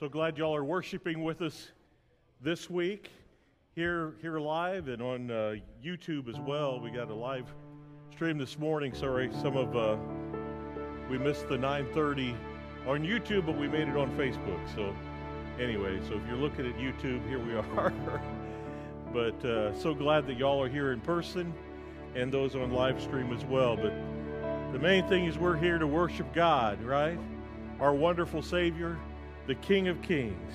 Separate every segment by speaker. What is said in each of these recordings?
Speaker 1: So glad y'all are worshiping with us this week here here live and on uh, YouTube as well. We got a live stream this morning. Sorry, some of uh, we missed the 9:30 on YouTube, but we made it on Facebook. So anyway, so if you're looking at YouTube, here we are. but uh, so glad that y'all are here in person and those on live stream as well. But the main thing is we're here to worship God, right? Our wonderful Savior the King of Kings.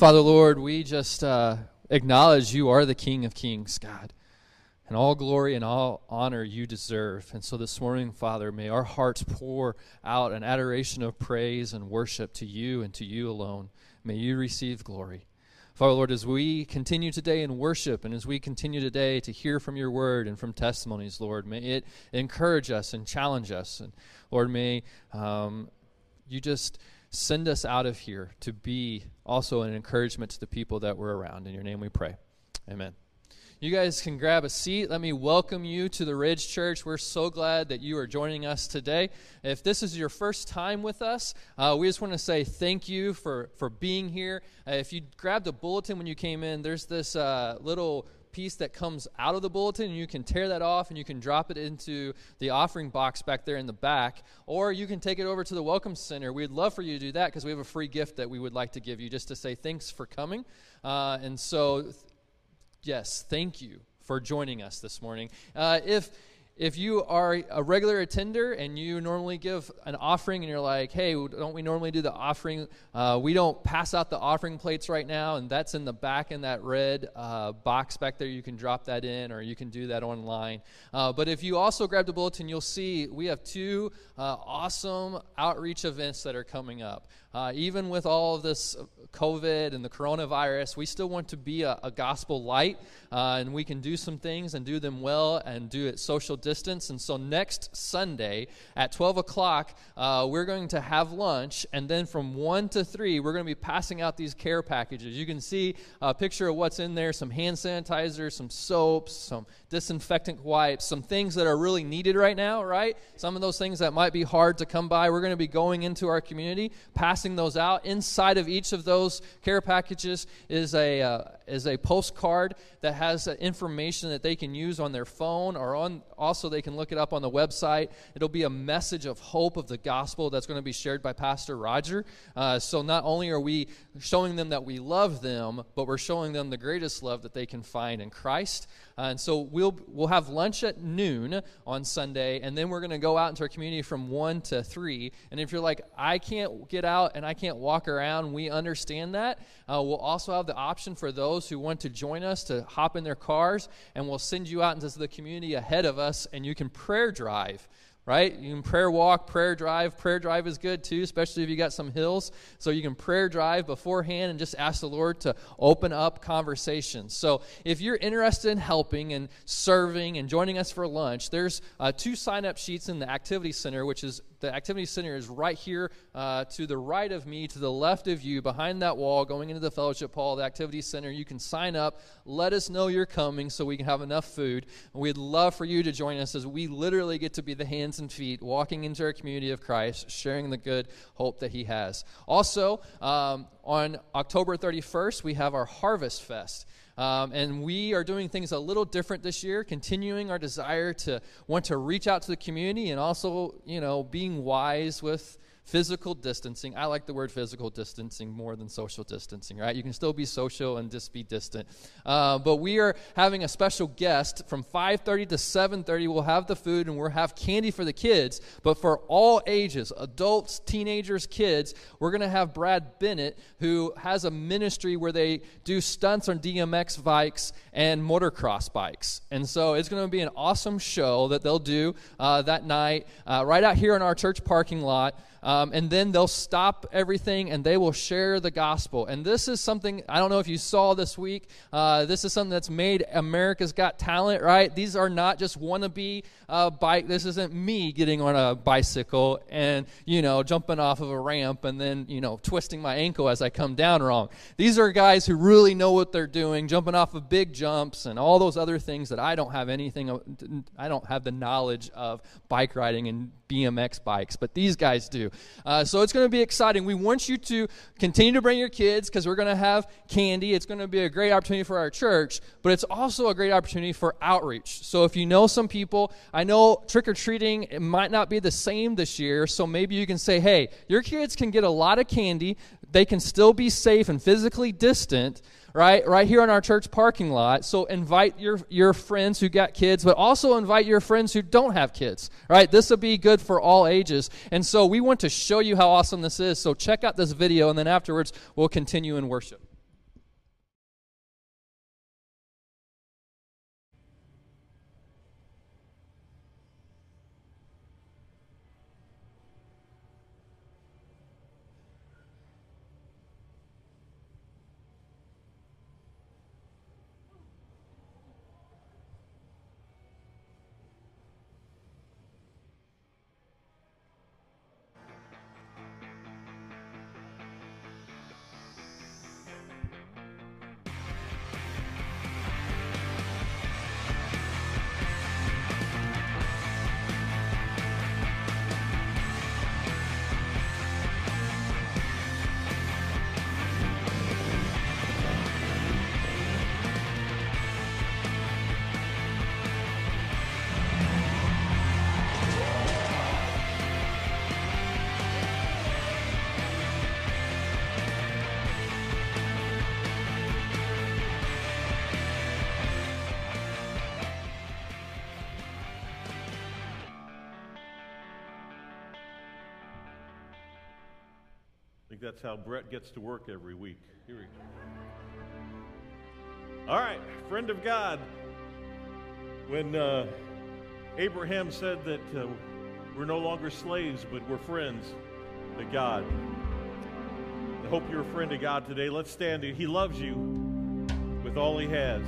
Speaker 2: Father, Lord, we just uh, acknowledge you are the King of Kings, God. And all glory and all honor you deserve. And so this morning, Father, may our hearts pour out an adoration of praise and worship to you and to you alone. May you receive glory. Father, Lord, as we continue today in worship and as we continue today to hear from your word and from testimonies, Lord, may it encourage us and challenge us. And Lord, may um, you just send us out of here to be also an encouragement to the people that we're around. In your name we pray. Amen. You guys can grab a seat. Let me welcome you to the Ridge Church. We're so glad that you are joining us today. If this is your first time with us, uh, we just want to say thank you for, for being here. Uh, if you grabbed a bulletin when you came in, there's this uh, little piece that comes out of the bulletin, and you can tear that off and you can drop it into the offering box back there in the back, or you can take it over to the Welcome Center. We'd love for you to do that because we have a free gift that we would like to give you just to say thanks for coming. Uh, and so yes, thank you for joining us this morning. Uh, if if you are a regular attender and you normally give an offering and you're like, hey, don't we normally do the offering? Uh, we don't pass out the offering plates right now, and that's in the back in that red uh, box back there. You can drop that in or you can do that online. Uh, but if you also grab the bulletin, you'll see we have two uh, awesome outreach events that are coming up. Uh, even with all of this COVID and the coronavirus, we still want to be a, a gospel light, uh, and we can do some things and do them well and do it social distance. And so next Sunday at 12 o'clock, uh, we're going to have lunch, and then from 1 to 3, we're going to be passing out these care packages. You can see a picture of what's in there some hand sanitizer, some soaps, some disinfectant wipes, some things that are really needed right now, right? Some of those things that might be hard to come by. We're going to be going into our community, passing those out. Inside of each of those care packages is a, uh, is a postcard that has information that they can use on their phone or on also they can look it up on the website. It'll be a message of hope of the gospel that's going to be shared by Pastor Roger. Uh, so not only are we showing them that we love them, but we're showing them the greatest love that they can find in Christ. Uh, and so we'll we'll have lunch at noon on Sunday, and then we're going to go out into our community from one to three. And if you're like, I can't get out and I can't walk around, we understand that. Uh, we'll also have the option for those who want to join us to hop in their cars, and we'll send you out into the community ahead of us, and you can prayer drive right? You can prayer walk, prayer drive. Prayer drive is good too, especially if you got some hills. So you can prayer drive beforehand and just ask the Lord to open up conversations. So if you're interested in helping and serving and joining us for lunch, there's uh, two sign up sheets in the Activity Center, which is the activity center is right here uh, to the right of me, to the left of you, behind that wall, going into the fellowship hall, the activity center. You can sign up. Let us know you're coming so we can have enough food. And we'd love for you to join us as we literally get to be the hands and feet walking into our community of Christ, sharing the good hope that He has. Also, um, on October 31st, we have our Harvest Fest. Um, and we are doing things a little different this year, continuing our desire to want to reach out to the community and also, you know, being wise with physical distancing. I like the word physical distancing more than social distancing, right? You can still be social and just be distant. Uh, but we are having a special guest from 5.30 to 7.30. We'll have the food and we'll have candy for the kids. But for all ages, adults, teenagers, kids, we're going to have Brad Bennett, who has a ministry where they do stunts on BMX bikes and motocross bikes. And so it's going to be an awesome show that they'll do uh, that night uh, right out here in our church parking lot. Um, and then they'll stop everything and they will share the gospel. And this is something, I don't know if you saw this week, uh, this is something that's made America's Got Talent, right? These are not just wannabe uh, bike. This isn't me getting on a bicycle and, you know, jumping off of a ramp and then, you know, twisting my ankle as I come down wrong. These are guys who really know what they're doing, jumping off of big jumps and all those other things that I don't have anything, I don't have the knowledge of bike riding and BMX bikes, but these guys do. Uh, so it's going to be exciting. We want you to continue to bring your kids because we're going to have candy. It's going to be a great opportunity for our church, but it's also a great opportunity for outreach. So if you know some people, I know trick or treating might not be the same this year, so maybe you can say, hey, your kids can get a lot of candy. They can still be safe and physically distant right? Right here in our church parking lot. So invite your, your friends who got kids, but also invite your friends who don't have kids, right? This will be good for all ages. And so we want to show you how awesome this is. So check out this video, and then afterwards, we'll continue in worship.
Speaker 3: That's how Brett gets to work every week. Here we go. All right, friend of God. When uh, Abraham said that uh, we're no longer slaves, but we're friends to God. I hope you're a friend of God today. Let's stand. He loves you with all he has.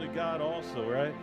Speaker 3: to God
Speaker 4: also, right?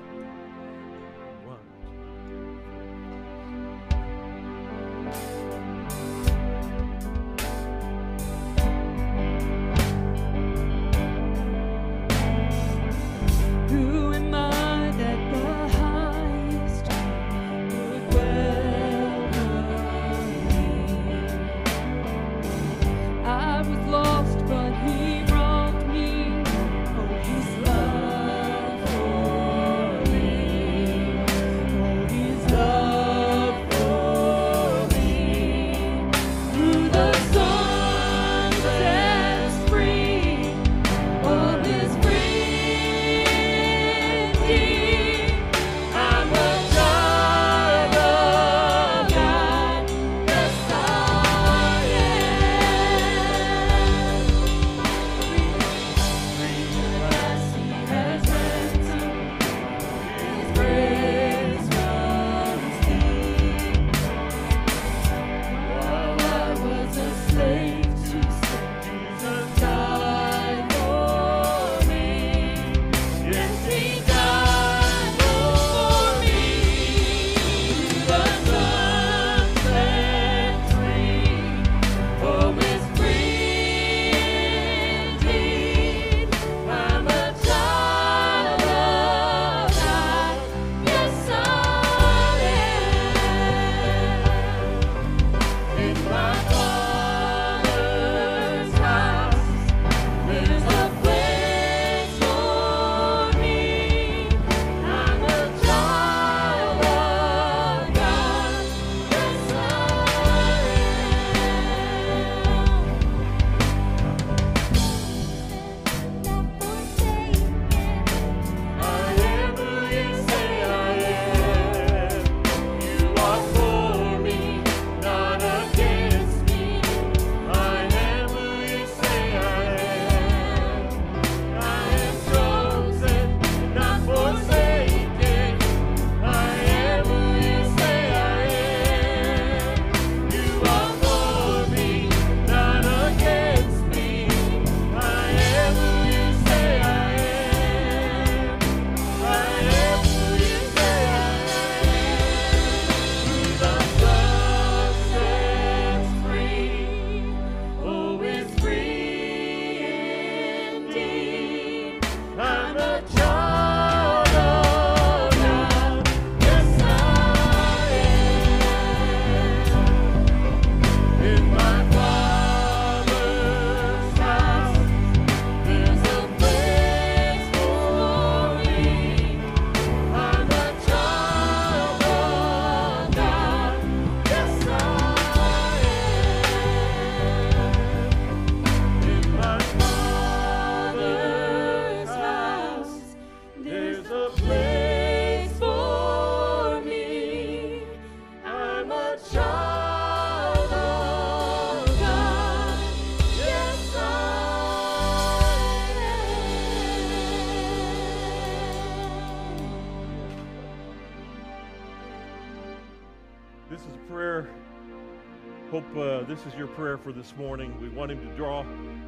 Speaker 4: this is your prayer for this morning. We want him to draw,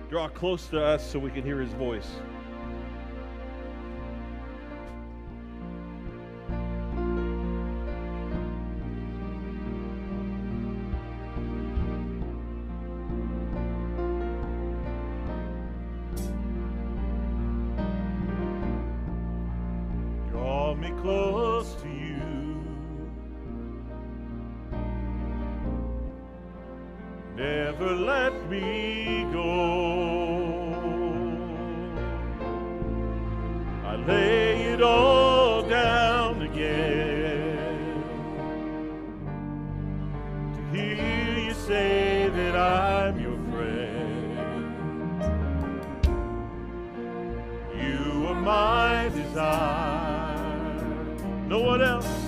Speaker 4: draw close to us so we can hear his voice. my desire. No one else.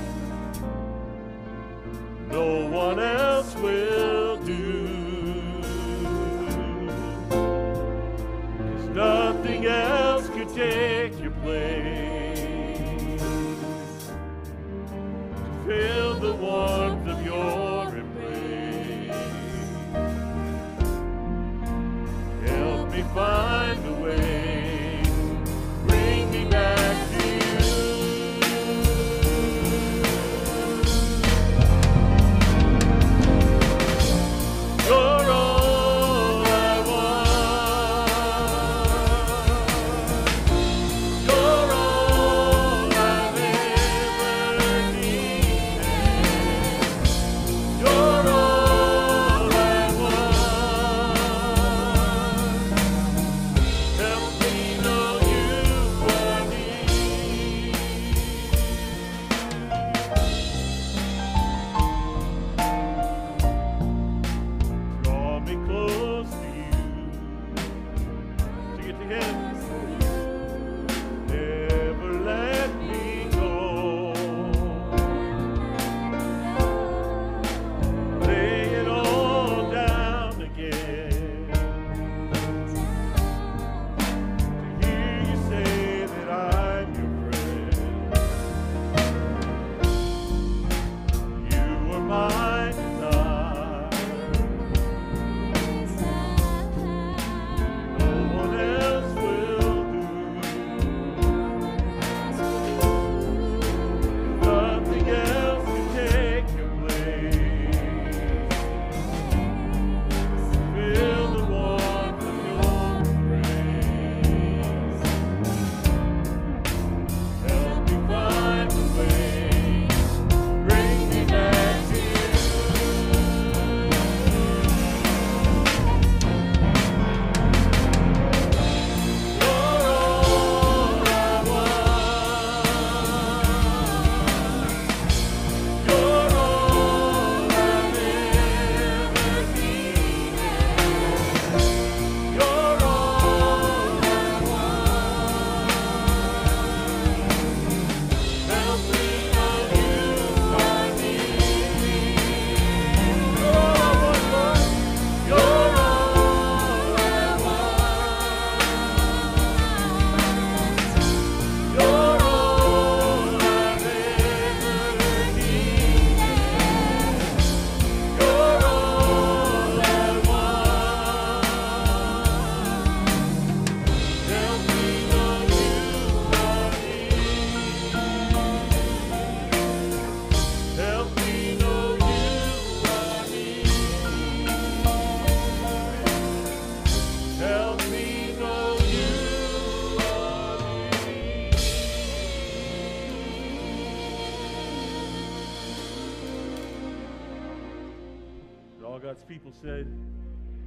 Speaker 4: People said,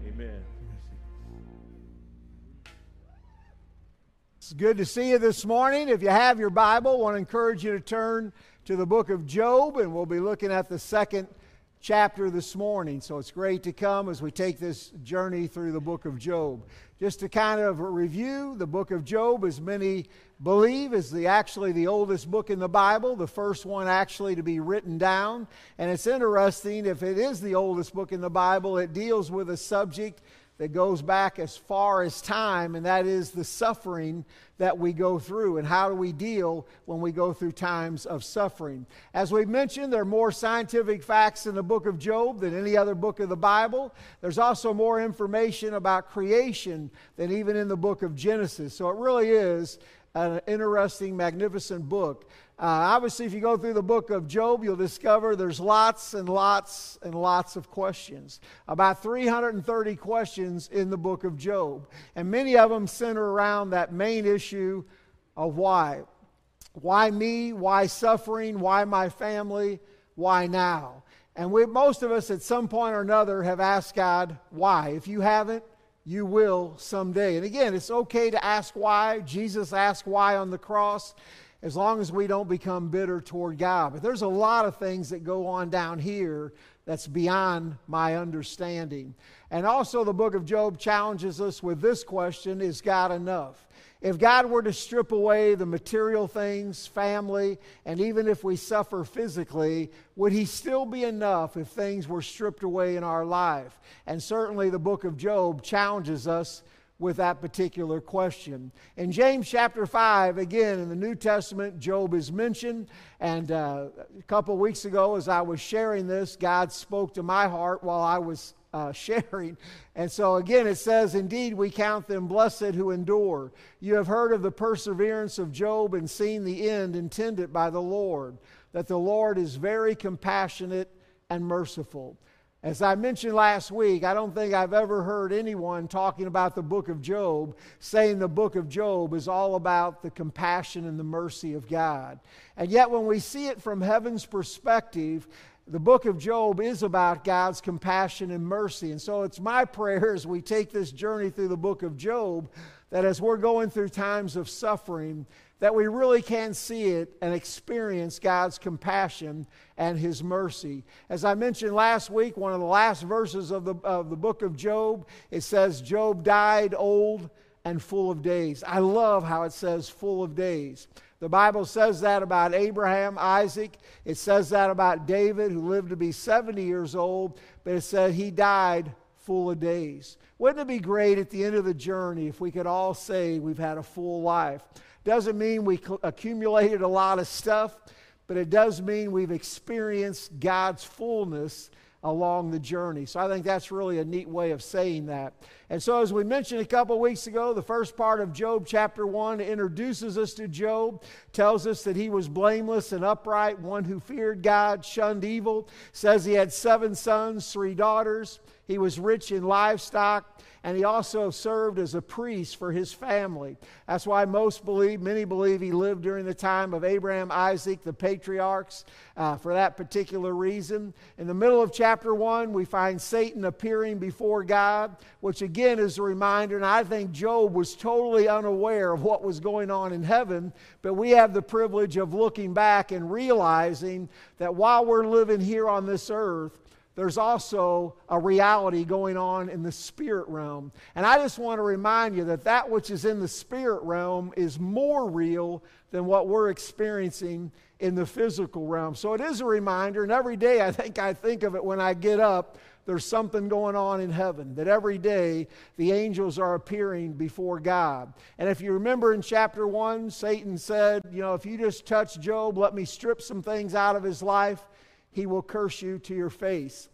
Speaker 4: Amen.
Speaker 5: It's good to see you this morning. If you have your Bible, I want to encourage you to turn to the book of Job, and we'll be looking at the second chapter this morning. So it's great to come as we take this journey through the book of Job. Just to kind of review, the book of Job, as many believe, is the actually the oldest book in the Bible, the first one actually to be written down. And it's interesting, if it is the oldest book in the Bible, it deals with a subject that goes back as far as time, and that is the suffering that we go through and how do we deal when we go through times of suffering. As we mentioned, there are more scientific facts in the book of Job than any other book of the Bible. There's also more information about creation than even in the book of Genesis. So it really is an interesting, magnificent book. Uh, obviously, if you go through the book of Job, you'll discover there's lots and lots and lots of questions. About 330 questions in the book of Job. And many of them center around that main issue of why. Why me? Why suffering? Why my family? Why now? And we, most of us at some point or another have asked God, why? If you haven't, you will someday. And again, it's okay to ask why. Jesus asked why on the cross as long as we don't become bitter toward God. But there's a lot of things that go on down here that's beyond my understanding. And also, the book of Job challenges us with this question Is God enough? If God were to strip away the material things, family, and even if we suffer physically, would He still be enough if things were stripped away in our life? And certainly the book of Job challenges us with that particular question. In James chapter 5, again, in the New Testament, Job is mentioned. And uh, a couple weeks ago, as I was sharing this, God spoke to my heart while I was uh, sharing. And so again, it says, Indeed, we count them blessed who endure. You have heard of the perseverance of Job and seen the end intended by the Lord, that the Lord is very compassionate and merciful. As I mentioned last week, I don't think I've ever heard anyone talking about the book of Job saying the book of Job is all about the compassion and the mercy of God. And yet, when we see it from heaven's perspective, the book of Job is about God's compassion and mercy. And so it's my prayer as we take this journey through the book of Job that as we're going through times of suffering, that we really can see it and experience God's compassion and His mercy. As I mentioned last week, one of the last verses of the, of the book of Job, it says, Job died old and full of days. I love how it says full of days. The Bible says that about Abraham, Isaac. It says that about David, who lived to be 70 years old, but it said he died full of days. Wouldn't it be great at the end of the journey if we could all say we've had a full life? Doesn't mean we accumulated a lot of stuff, but it does mean we've experienced God's fullness along the journey. So I think that's really a neat way of saying that. And so, as we mentioned a couple weeks ago, the first part of Job chapter 1 introduces us to Job, tells us that he was blameless and upright, one who feared God, shunned evil, says he had seven sons, three daughters. He was rich in livestock and he also served as a priest for his family. That's why most believe, many believe he lived during the time of Abraham, Isaac, the patriarchs, uh, for that particular reason. In the middle of chapter 1, we find Satan appearing before God, which again is a reminder, and I think Job was totally unaware of what was going on in heaven, but we have the privilege of looking back and realizing that while we're living here on this earth, there's also a reality going on in the spirit realm. And I just want to remind you that that which is in the spirit realm is more real than what we're experiencing in the physical realm. So it is a reminder, and every day I think I think of it when I get up. There's something going on in heaven, that every day the angels are appearing before God. And if you remember in chapter 1, Satan said, You know, if you just touch Job, let me strip some things out of his life he will curse you to your face.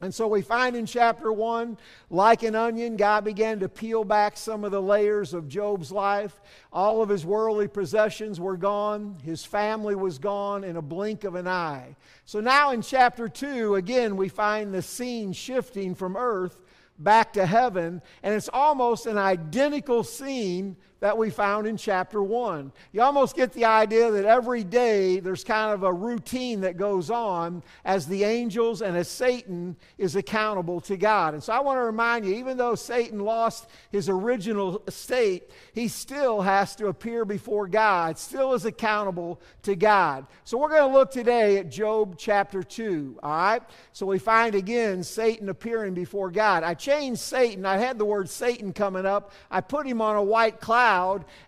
Speaker 5: And so we find in chapter 1, like an onion, God began to peel back some of the layers of Job's life. All of his worldly possessions were gone, his family was gone in a blink of an eye. So now in chapter 2, again, we find the scene shifting from earth back to heaven, and it's almost an identical scene that we found in chapter 1. You almost get the idea that every day there's kind of a routine that goes on as the angels and as Satan is accountable to God. And so I want to remind you, even though Satan lost his original state, he still has to appear before God, still is accountable to God. So we're going to look today at Job chapter 2, all right? So we find again Satan appearing before God. I changed Satan, I had the word Satan coming up, I put him on a white cloud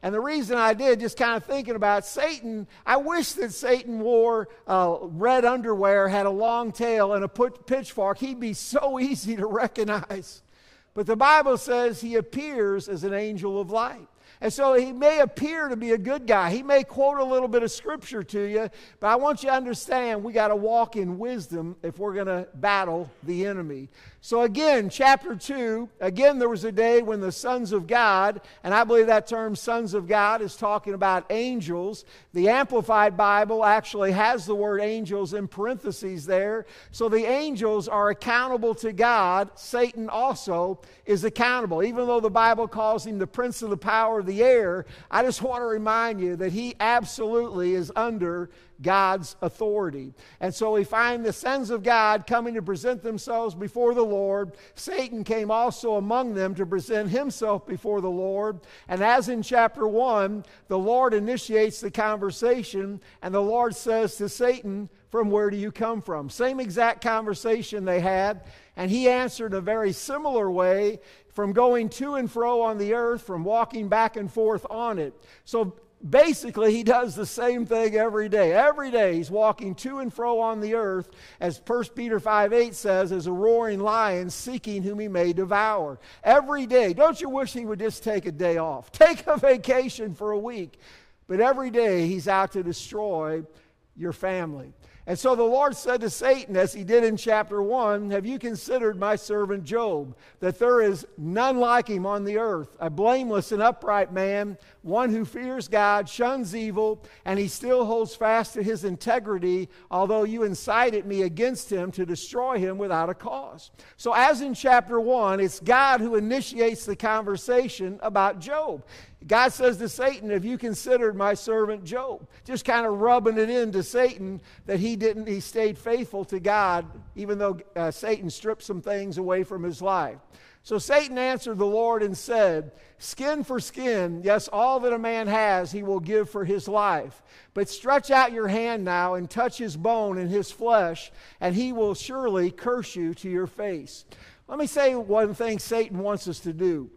Speaker 5: And the reason I did, just kind of thinking about Satan, I wish that Satan wore uh, red underwear, had a long tail, and a pitchfork. He'd be so easy to recognize. But the Bible says he appears as an angel of light. And so he may appear to be a good guy. He may quote a little bit of scripture to you, but I want you to understand we got to walk in wisdom if we're going to battle the enemy. So, again, chapter 2, again, there was a day when the sons of God, and I believe that term sons of God is talking about angels. The Amplified Bible actually has the word angels in parentheses there. So, the angels are accountable to God. Satan also is accountable. Even though the Bible calls him the prince of the power of the air, I just want to remind you that he absolutely is under God's authority. And so we find the sons of God coming to present themselves before the Lord. Satan came also among them to present himself before the Lord. And as in chapter 1, the Lord initiates the conversation, and the Lord says to Satan, From where do you come from? Same exact conversation they had. And he answered in a very similar way from going to and fro on the earth, from walking back and forth on it. So basically he does the same thing every day. Every day he's walking to and fro on the earth as 1 peter 5 8 says as a roaring lion seeking whom he may devour. Every day. Don't you wish he would just take a day off? Take a vacation for a week. But every day he's out to destroy your family. And so the Lord said to Satan, as he did in chapter 1, Have you considered my servant Job, that there is none like him on the earth, a blameless and upright man, one who fears God, shuns evil, and he still holds fast to his integrity, although you incited me against him to destroy him without a cause. So, as in chapter 1, it's God who initiates the conversation about Job. God says to Satan, Have you considered my servant Job? Just kind of rubbing it into Satan that he didn't, he stayed faithful to God, even though uh, Satan stripped some things away from his life. So Satan answered the Lord and said, Skin for skin, yes, all that a man has he will give for his life. But stretch out your hand now and touch his bone and his flesh, and he will surely curse you to your face. Let me say one thing Satan wants us to do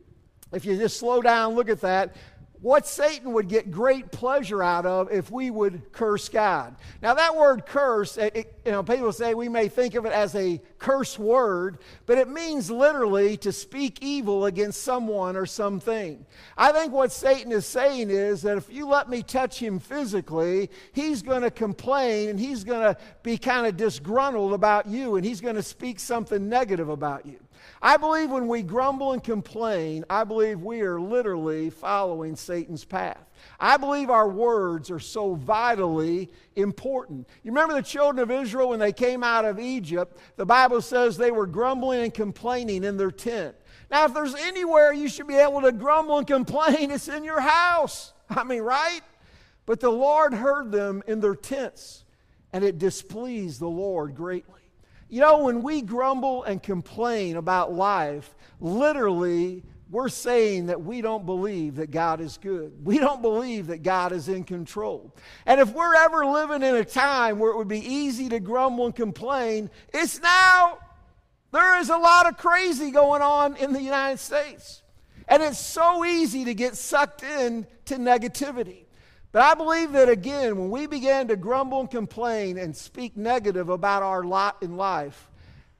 Speaker 5: if you just slow down, look at that, what Satan would get great pleasure out of if we would curse God. Now, that word curse, it, you know, people say we may think of it as a curse word, but it means literally to speak evil against someone or something. I think what Satan is saying is that if you let me touch him physically, he's going to complain and he's going to be kind of disgruntled about you and he's going to speak something negative about you. I believe when we grumble and complain, I believe we are literally following Satan's path. I believe our words are so vitally important. You remember the children of Israel when they came out of Egypt? The Bible says they were grumbling and complaining in their tent. Now, if there's anywhere you should be able to grumble and complain, it's in your house. I mean, right? But the Lord heard them in their tents, and it displeased the Lord greatly. You know, when we grumble and complain about life, literally, we're saying that we don't believe that God is good. We don't believe that God is in control. And if we're ever living in a time where it would be easy to grumble and complain, it's now. There is a lot of crazy going on in the United States. And it's so easy to get sucked in to negativity. But I believe that again, when we began to grumble and complain and speak negative about our lot in life,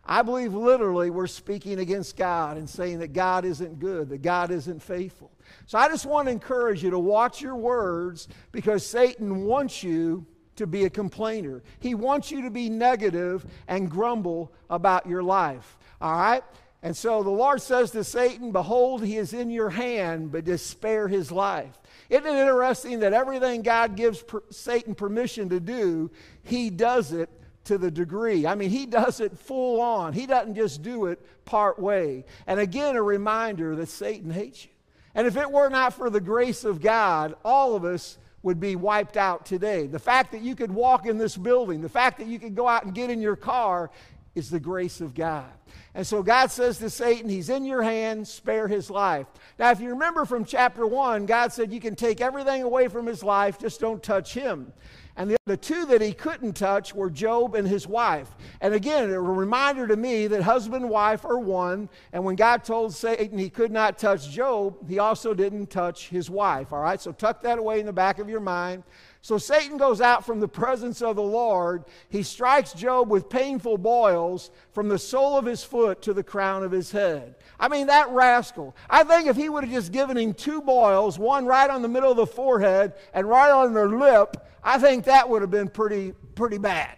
Speaker 5: I believe literally we're speaking against God and saying that God isn't good, that God isn't faithful. So I just want to encourage you to watch your words because Satan wants you to be a complainer. He wants you to be negative and grumble about your life. All right? And so the Lord says to Satan, Behold, he is in your hand, but spare his life. Isn't it interesting that everything God gives per- Satan permission to do, he does it to the degree. I mean, he does it full on. He doesn't just do it part way. And again, a reminder that Satan hates you. And if it were not for the grace of God, all of us would be wiped out today. The fact that you could walk in this building, the fact that you could go out and get in your car is the grace of God. And so God says to Satan, He's in your hand, spare his life. Now, if you remember from chapter 1, God said you can take everything away from his life, just don't touch him. And the, the two that he couldn't touch were Job and his wife. And again, a reminder to me that husband and wife are one. And when God told Satan he could not touch Job, he also didn't touch his wife. All right, so tuck that away in the back of your mind. So Satan goes out from the presence of the Lord. He strikes Job with painful boils from the sole of his foot to the crown of his head. I mean, that rascal. I think if he would have just given him two boils, one right on the middle of the forehead and right on the lip, I think that would have been pretty, pretty bad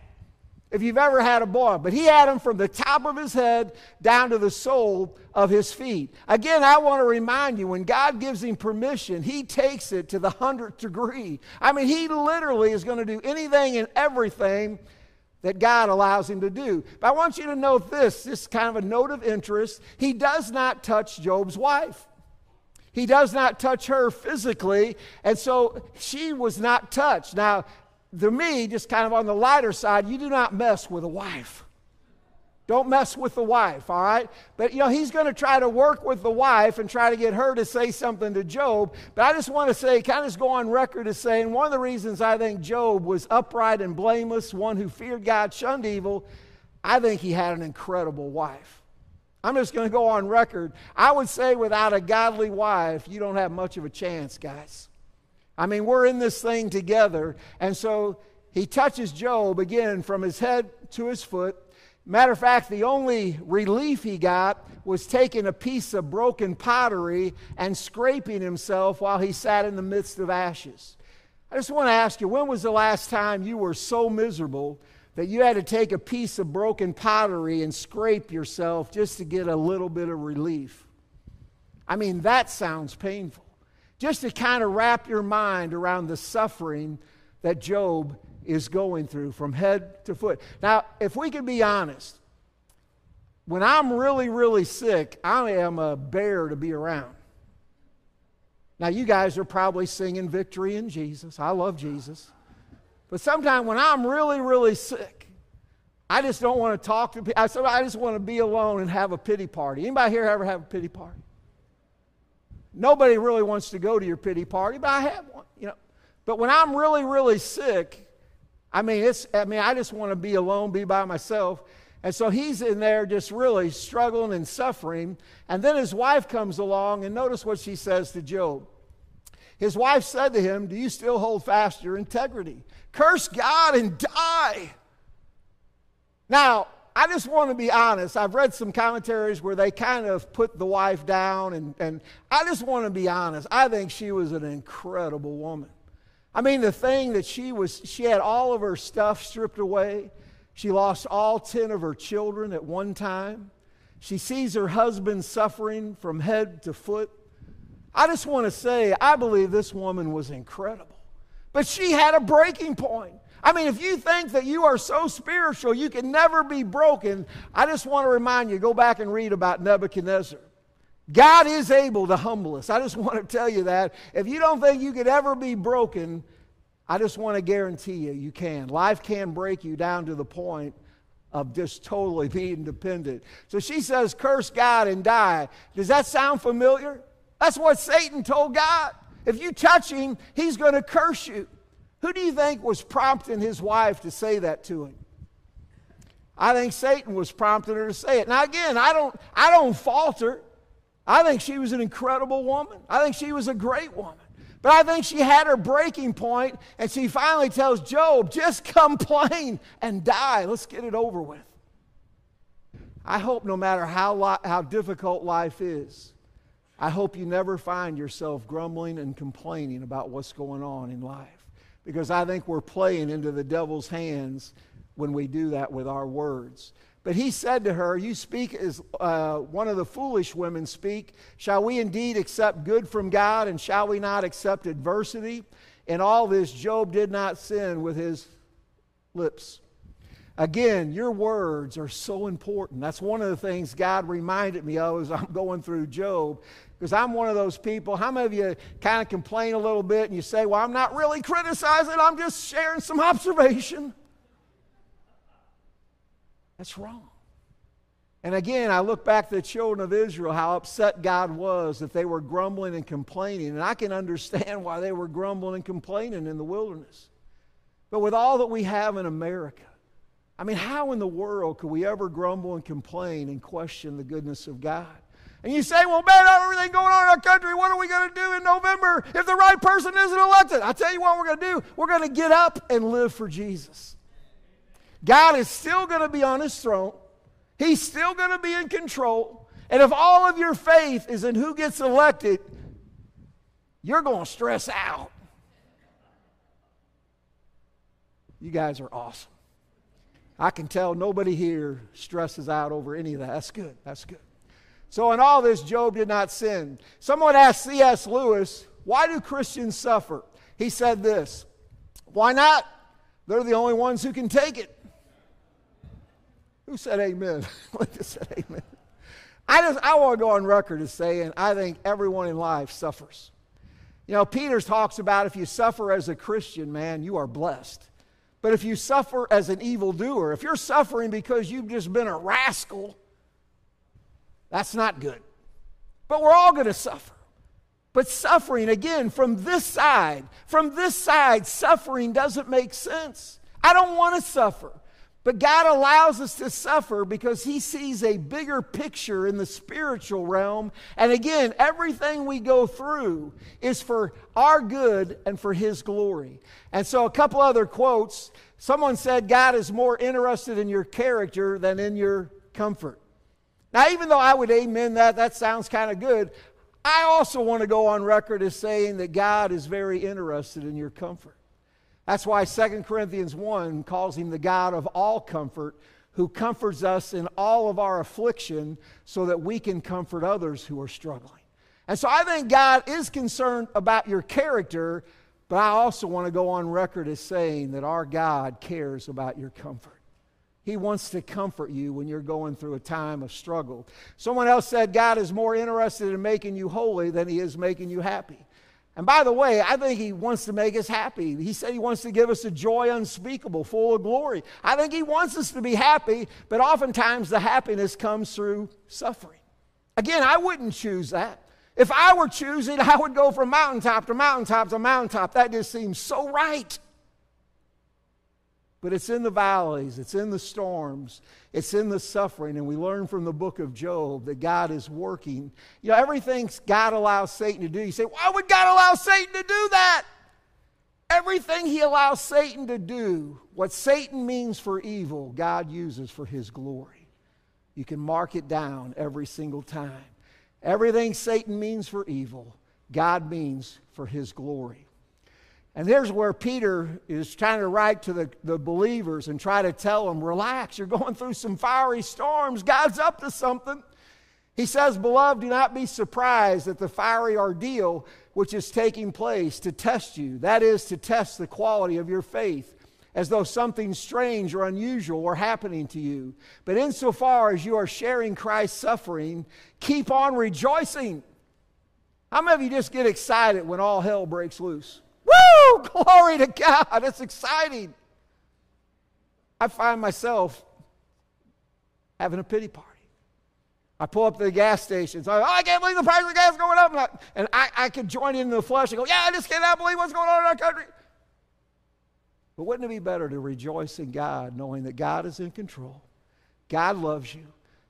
Speaker 5: if you've ever had a boil. But he had him from the top of his head down to the sole of his feet. Again, I want to remind you when God gives him permission, he takes it to the hundredth degree. I mean, he literally is going to do anything and everything that God allows him to do. But I want you to note this this is kind of a note of interest. He does not touch Job's wife. He does not touch her physically, and so she was not touched. Now, to me, just kind of on the lighter side, you do not mess with a wife. Don't mess with the wife, all right? But you know, he's going to try to work with the wife and try to get her to say something to Job. But I just want to say, kind of go on record as saying one of the reasons I think Job was upright and blameless, one who feared God, shunned evil, I think he had an incredible wife. I'm just going to go on record. I would say without a godly wife, you don't have much of a chance, guys. I mean, we're in this thing together. And so he touches Job again from his head to his foot. Matter of fact, the only relief he got was taking a piece of broken pottery and scraping himself while he sat in the midst of ashes. I just want to ask you when was the last time you were so miserable that you had to take a piece of broken pottery and scrape yourself just to get a little bit of relief? I mean, that sounds painful. Just to kind of wrap your mind around the suffering that Job is going through from head to foot. Now, if we can be honest, when I'm really, really sick, I am a bear to be around. Now, you guys are probably singing Victory in Jesus. I love Jesus. But sometimes when I'm really, really sick, I just don't want to talk to people. I just want to be alone and have a pity party. Anybody here ever have a pity party? Nobody really wants to go to your pity party, but I have one, you know. But when I'm really, really sick, I mean, it's, I mean, I just want to be alone, be by myself. And so he's in there just really struggling and suffering. And then his wife comes along, and notice what she says to Job. His wife said to him, Do you still hold fast your integrity? Curse God and die. Now, I just want to be honest. I've read some commentaries where they kind of put the wife down, and, and I just want to be honest. I think she was an incredible woman. I mean, the thing that she was, she had all of her stuff stripped away. She lost all 10 of her children at one time. She sees her husband suffering from head to foot. I just want to say, I believe this woman was incredible. But she had a breaking point. I mean, if you think that you are so spiritual, you can never be broken, I just want to remind you go back and read about Nebuchadnezzar. God is able to humble us. I just want to tell you that. If you don't think you could ever be broken, I just want to guarantee you, you can. Life can break you down to the point of just totally being dependent. So she says, Curse God and die. Does that sound familiar? That's what Satan told God. If you touch him, he's going to curse you. Who do you think was prompting his wife to say that to him? I think Satan was prompting her to say it. Now again, I don't I don't falter. I think she was an incredible woman. I think she was a great woman. But I think she had her breaking point, and she finally tells Job, just complain and die. Let's get it over with. I hope no matter how, li- how difficult life is, I hope you never find yourself grumbling and complaining about what's going on in life. Because I think we're playing into the devil's hands when we do that with our words. But he said to her, You speak as uh, one of the foolish women speak. Shall we indeed accept good from God, and shall we not accept adversity? In all this, Job did not sin with his lips. Again, your words are so important. That's one of the things God reminded me of as I'm going through Job. Because I'm one of those people. How many of you kind of complain a little bit and you say, Well, I'm not really criticizing, I'm just sharing some observation? That's wrong. And again, I look back to the children of Israel, how upset God was that they were grumbling and complaining. And I can understand why they were grumbling and complaining in the wilderness. But with all that we have in America, I mean, how in the world could we ever grumble and complain and question the goodness of God? And you say, well, man, everything going on in our country, what are we going to do in November if the right person isn't elected? I tell you what we're going to do. We're going to get up and live for Jesus. God is still going to be on his throne. He's still going to be in control. And if all of your faith is in who gets elected, you're going to stress out. You guys are awesome. I can tell nobody here stresses out over any of that. That's good. That's good. So, in all this, Job did not sin. Someone asked C.S. Lewis, Why do Christians suffer? He said this Why not? They're the only ones who can take it. Who said amen? just said amen. I just I want to go on record as saying I think everyone in life suffers. You know, Peter talks about if you suffer as a Christian, man, you are blessed. But if you suffer as an evildoer, if you're suffering because you've just been a rascal, that's not good. But we're all going to suffer. But suffering, again, from this side, from this side, suffering doesn't make sense. I don't want to suffer. But God allows us to suffer because He sees a bigger picture in the spiritual realm. And again, everything we go through is for our good and for His glory. And so, a couple other quotes. Someone said, God is more interested in your character than in your comfort. Now, even though I would amen that, that sounds kind of good, I also want to go on record as saying that God is very interested in your comfort. That's why 2 Corinthians 1 calls him the God of all comfort, who comforts us in all of our affliction so that we can comfort others who are struggling. And so I think God is concerned about your character, but I also want to go on record as saying that our God cares about your comfort. He wants to comfort you when you're going through a time of struggle. Someone else said God is more interested in making you holy than he is making you happy. And by the way, I think he wants to make us happy. He said he wants to give us a joy unspeakable, full of glory. I think he wants us to be happy, but oftentimes the happiness comes through suffering. Again, I wouldn't choose that. If I were choosing, I would go from mountaintop to mountaintop to mountaintop. That just seems so right. But it's in the valleys, it's in the storms, it's in the suffering. And we learn from the book of Job that God is working. You know, everything God allows Satan to do, you say, why would God allow Satan to do that? Everything he allows Satan to do, what Satan means for evil, God uses for his glory. You can mark it down every single time. Everything Satan means for evil, God means for his glory. And here's where Peter is trying to write to the, the believers and try to tell them, relax, you're going through some fiery storms. God's up to something. He says, Beloved, do not be surprised at the fiery ordeal which is taking place to test you. That is, to test the quality of your faith, as though something strange or unusual were happening to you. But insofar as you are sharing Christ's suffering, keep on rejoicing. How many of you just get excited when all hell breaks loose? Woo! Glory to God. It's exciting. I find myself having a pity party. I pull up to the gas station. So, oh, I can't believe the price of gas is going up. And, I, and I, I could join in the flesh and go, yeah, I just cannot believe what's going on in our country. But wouldn't it be better to rejoice in God, knowing that God is in control? God loves you.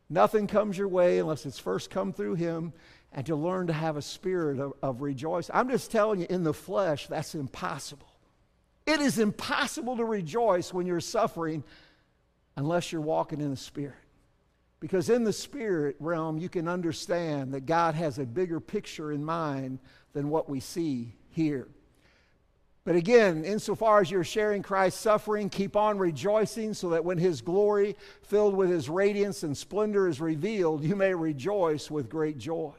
Speaker 5: Nothing comes your way unless it's first come through Him and to learn to have a spirit of, of rejoicing. I'm just telling you, in the flesh, that's impossible. It is impossible to rejoice when you're suffering unless you're walking in the Spirit. Because in the spirit realm, you can understand that God has a bigger picture in mind than what we see here. But again, insofar as you're sharing Christ's suffering, keep on rejoicing so that when his glory, filled with his radiance and splendor, is revealed, you may rejoice with great joy.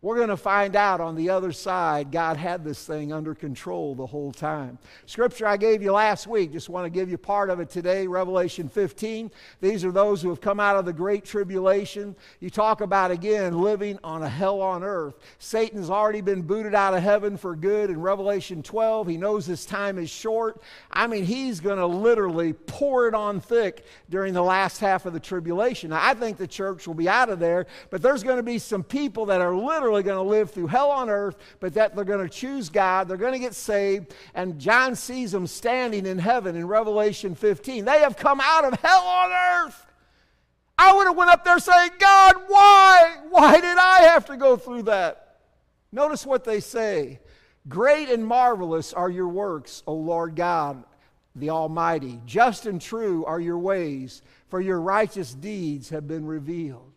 Speaker 5: We're going to find out on the other side God had this thing under control the whole time. Scripture I gave you last week, just want to give you part of it today, Revelation 15. These are those who have come out of the great tribulation. You talk about, again, living on a hell on earth. Satan's already been booted out of heaven for good in Revelation 12. He knows his time is short. I mean, he's going to literally pour it on thick during the last half of the tribulation. Now, I think the church will be out of there, but there's going to be some people that are literally literally going to live through hell on earth, but that they're going to choose God, they're going to get saved, and John sees them standing in heaven in Revelation 15. They have come out of hell on earth. I would have went up there saying, God, why? Why did I have to go through that? Notice what they say. Great and marvelous are your works, O Lord God, the Almighty. Just and true are your ways, for your righteous deeds have been revealed.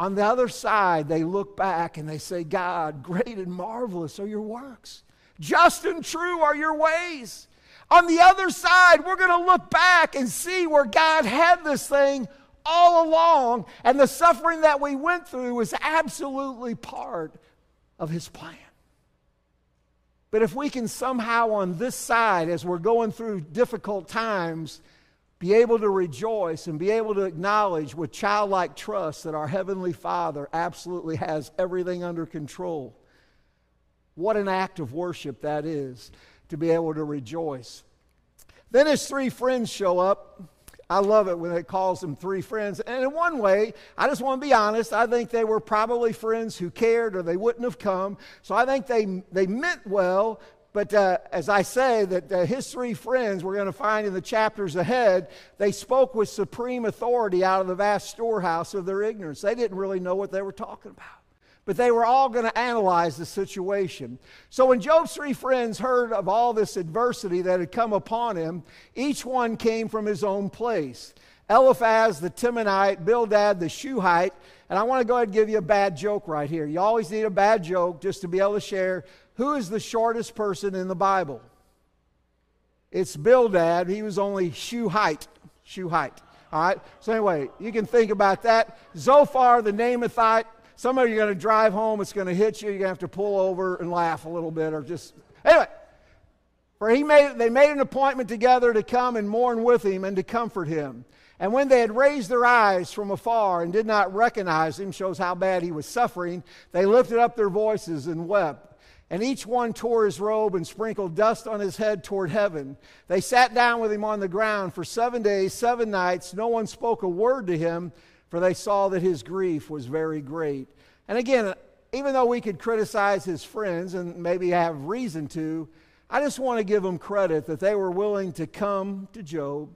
Speaker 5: On the other side, they look back and they say, God, great and marvelous are your works. Just and true are your ways. On the other side, we're going to look back and see where God had this thing all along, and the suffering that we went through was absolutely part of His plan. But if we can somehow on this side, as we're going through difficult times, be able to rejoice and be able to acknowledge with childlike trust that our Heavenly Father absolutely has everything under control. What an act of worship that is to be able to rejoice. Then his three friends show up. I love it when it calls them three friends. And in one way, I just want to be honest, I think they were probably friends who cared or they wouldn't have come. So I think they, they meant well, but uh, as I say, that uh, his three friends, we're going to find in the chapters ahead, they spoke with supreme authority out of the vast storehouse of their ignorance. They didn't really know what they were talking about. But they were all going to analyze the situation. So when Job's three friends heard of all this adversity that had come upon him, each one came from his own place. Eliphaz the Temanite, Bildad the Shuhite, and I want to go ahead and give you a bad joke right here. You always need a bad joke just to be able to share who is the shortest person in the Bible? It's Bildad. He was only shoe height. Shoe height. All right? So, anyway, you can think about that. Zophar, the Naamathite. Some of you are going to drive home. It's going to hit you. You're going to have to pull over and laugh a little bit or just. Anyway, for he made, they made an appointment together to come and mourn with him and to comfort him. And when they had raised their eyes from afar and did not recognize him, shows how bad he was suffering, they lifted up their voices and wept. And each one tore his robe and sprinkled dust on his head toward heaven. They sat down with him on the ground for seven days, seven nights. No one spoke a word to him, for they saw that his grief was very great. And again, even though we could criticize his friends and maybe have reason to, I just want to give them credit that they were willing to come to Job.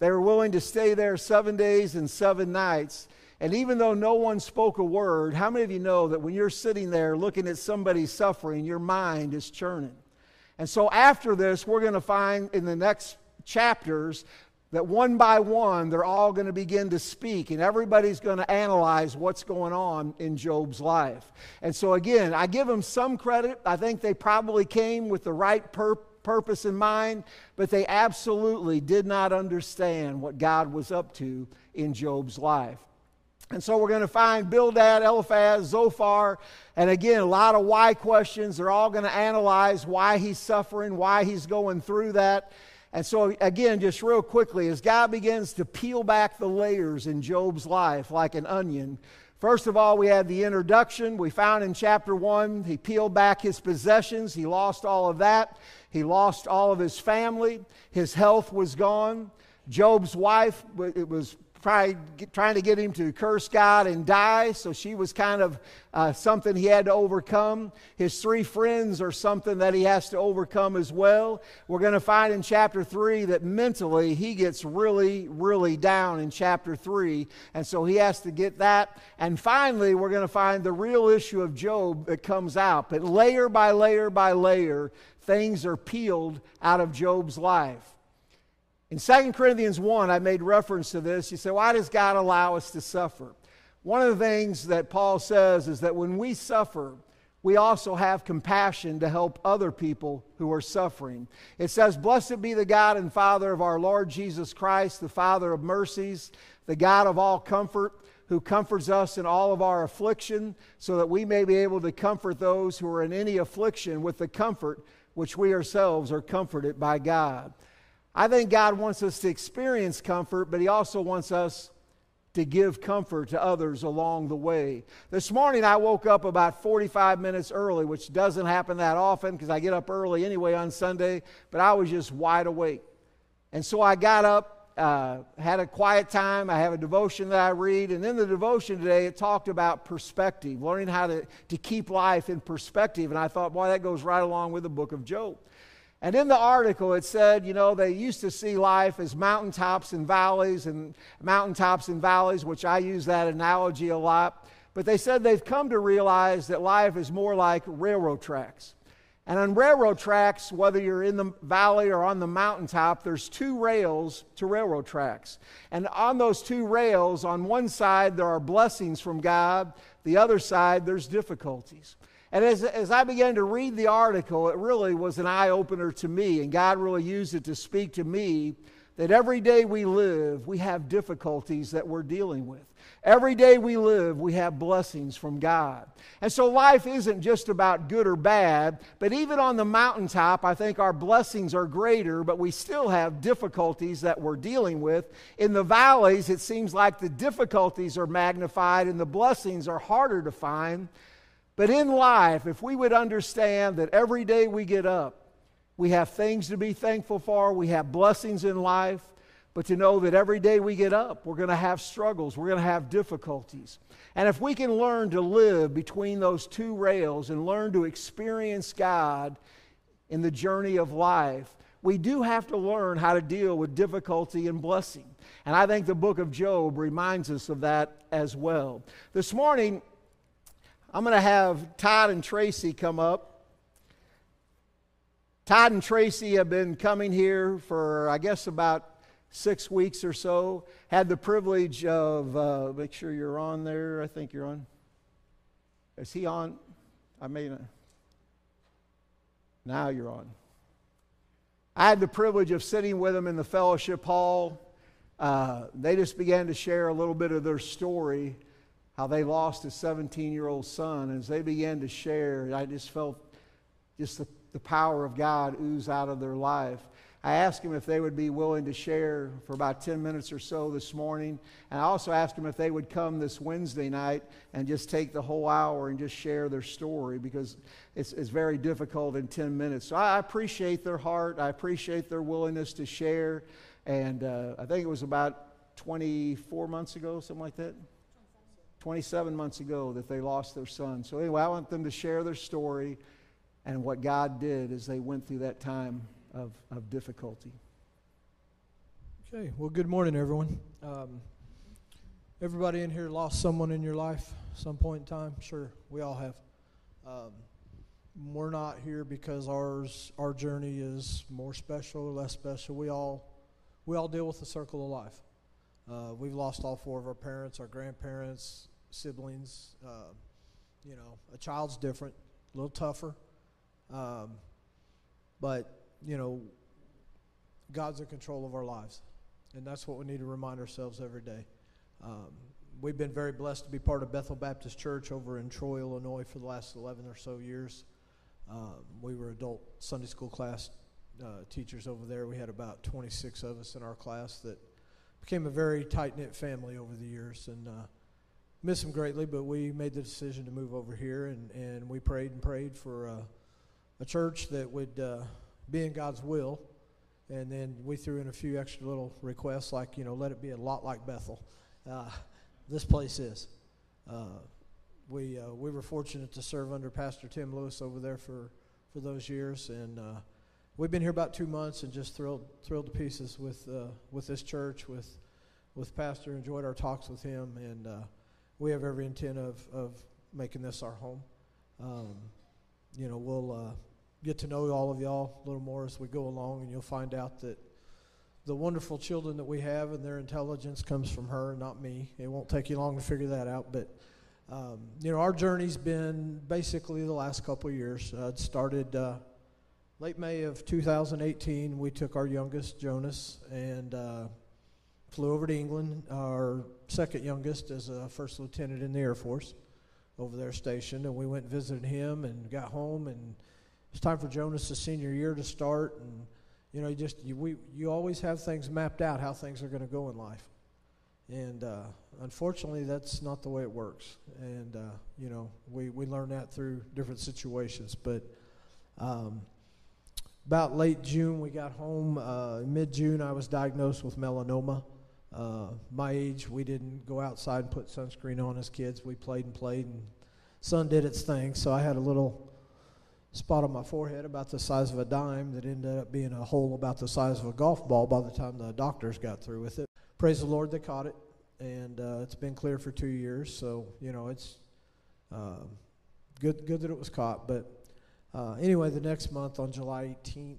Speaker 5: They were willing to stay there seven days and seven nights. And even though no one spoke a word, how many of you know that when you're sitting there looking at somebody suffering, your mind is churning? And so after this, we're going to find in the next chapters that one by one, they're all going to begin to speak, and everybody's going to analyze what's going on in Job's life. And so, again, I give them some credit. I think they probably came with the right pur- purpose in mind, but they absolutely did not understand what God was up to in Job's life. And so we're going to find Bildad, Eliphaz, Zophar, and again, a lot of why questions. They're all going to analyze why he's suffering, why he's going through that. And so, again, just real quickly, as God begins to peel back the layers in Job's life like an onion, first of all, we had the introduction. We found in chapter one, he peeled back his possessions. He lost all of that. He lost all of his family. His health was gone. Job's wife, it was trying to get him to curse God and die. So she was kind of uh, something he had to overcome. His three friends are something that he has to overcome as well. We're going to find in chapter 3 that mentally he gets really, really down in chapter 3. And so he has to get that. And finally, we're going to find the real issue of Job that comes out. But layer by layer by layer, things are peeled out of Job's life. In 2 Corinthians 1, I made reference to this. You say, why does God allow us to suffer? One of the things that Paul says is that when we suffer, we also have compassion to help other people who are suffering. It says, Blessed be the God and Father of our Lord Jesus Christ, the Father of mercies the God of all comfort, who comforts us in all of our affliction, so that we may be able to comfort those who are in any affliction with the comfort which we ourselves are comforted by God. I think God wants us to experience comfort, but He also wants us to give comfort to others along the way. This morning I woke up about 45 minutes early, which doesn't happen that often because I get up early anyway on Sunday, but I was just wide awake. And so I got up, uh, had a quiet time. I have a devotion that I read. And in the devotion today, it talked about perspective, learning how to, to keep life in perspective. And I thought, boy, that goes right along with the book of Job. And in the article, it said, you know, they used to see life as mountaintops and valleys, and mountaintops and valleys, which I use that analogy a lot. But they said they've come to realize that life is more like railroad tracks. And on railroad tracks, whether you're in the valley or on the mountaintop, there's two rails to railroad tracks. And on those two rails, on one side, there are blessings from God, the other side, there's difficulties. And as, as I began to read the article, it really was an eye opener to me, and God really used it to speak to me that every day we live, we have difficulties that we're dealing with. Every day we live, we have blessings from God. And so life isn't just about good or bad, but even on the mountaintop, I think our blessings are greater, but we still have difficulties that we're dealing with. In the valleys, it seems like the difficulties are magnified and the blessings are harder to find. But in life, if we would understand that every day we get up, we have things to be thankful for, we have blessings in life, but to know that every day we get up, we're going to have struggles, we're going to have difficulties. And if we can learn to live between those two rails and learn to experience God in the journey of life, we do have to learn how to deal with difficulty and blessing. And I think the book of Job reminds us of that as well. This morning, I'm going to have Todd and Tracy come up. Todd and Tracy have been coming here for, I guess, about six weeks or so. Had the privilege of, uh, make sure you're on there. I think you're on. Is he on? I mean. Now you're on. I had the privilege of sitting with them in the fellowship hall. Uh, they just began to share a little bit of their story, how they lost a 17 year old son. As they began to share, I just felt just the, the power of God ooze out of their life. I asked them if they would be willing to share for about 10 minutes or so this morning. And I also asked them if they would come this Wednesday night and just take the whole hour and just share their story because it's, it's very difficult in 10 minutes. So I appreciate their heart. I appreciate their willingness to share. And uh, I think it was about 24 months ago, something like that. 27 months ago that they lost their son. So, anyway, I want them to share their story and what God did as they went through that time of, of difficulty.
Speaker 6: Okay, well, good morning, everyone. Um, everybody in here lost someone in your life some point in time. Sure, we all have. Um, we're not here because ours our journey is more special or less special. We all we all deal with the circle of life. Uh, we've lost all four of our parents, our grandparents, siblings. Uh, you know, a child's different, a little tougher, um, but you know, God's in control of our lives. And that's what we need to remind ourselves every day. Um, we've been very blessed to be part of Bethel Baptist Church over in Troy, Illinois for the last 11 or so years. Um, we were adult Sunday school class uh, teachers over there. We had about 26 of us in our class that became a very tight knit family over the years. And uh, miss them greatly, but we made the decision to move over here and, and we prayed and prayed for uh, a church that would uh, be in God's will. And then we threw in a few extra little requests, like, you know, let it be a lot like Bethel. Uh, this place is. Uh, we, uh, we were fortunate to serve under Pastor Tim Lewis over there for, for those years. And uh, we've been here about two months and just thrilled, thrilled to pieces with, with this church, with, with Pastor. Enjoyed our talks with him. And we have every intent of, of making this our home. Um, you know, we'll get to know all of y'all a little more as we go along, and you'll find out that the wonderful children that we have and their intelligence comes from her, not me. It won't take you long to figure that out, but um, you know, our journey's been basically the last couple years. Uh, it started uh, late May of 2018. We took our youngest, Jonas, and uh, flew over to England. Our second youngest is a first lieutenant in the Air Force over there stationed, and we went and visited him and got home. And it's time for Jonas' senior year to start. And you know, you just you, we you always have things mapped out how things are going to go in life. And uh, unfortunately, that's not the way it works. And uh, you know, we we learn that through different situations. But um, about late June, we got home. Uh, Mid June, I was diagnosed with melanoma. Uh, my age, we didn't go outside and put sunscreen on as kids. We played and played, and sun did its thing. So I had a little spot on my forehead about the size of a dime that ended up being a hole about the size of a golf ball by the time the doctors got through with it. Praise the Lord, they caught it, and uh, it's been clear for two years. So you know, it's uh, good good that it was caught. But uh, anyway, the next month on July 18th.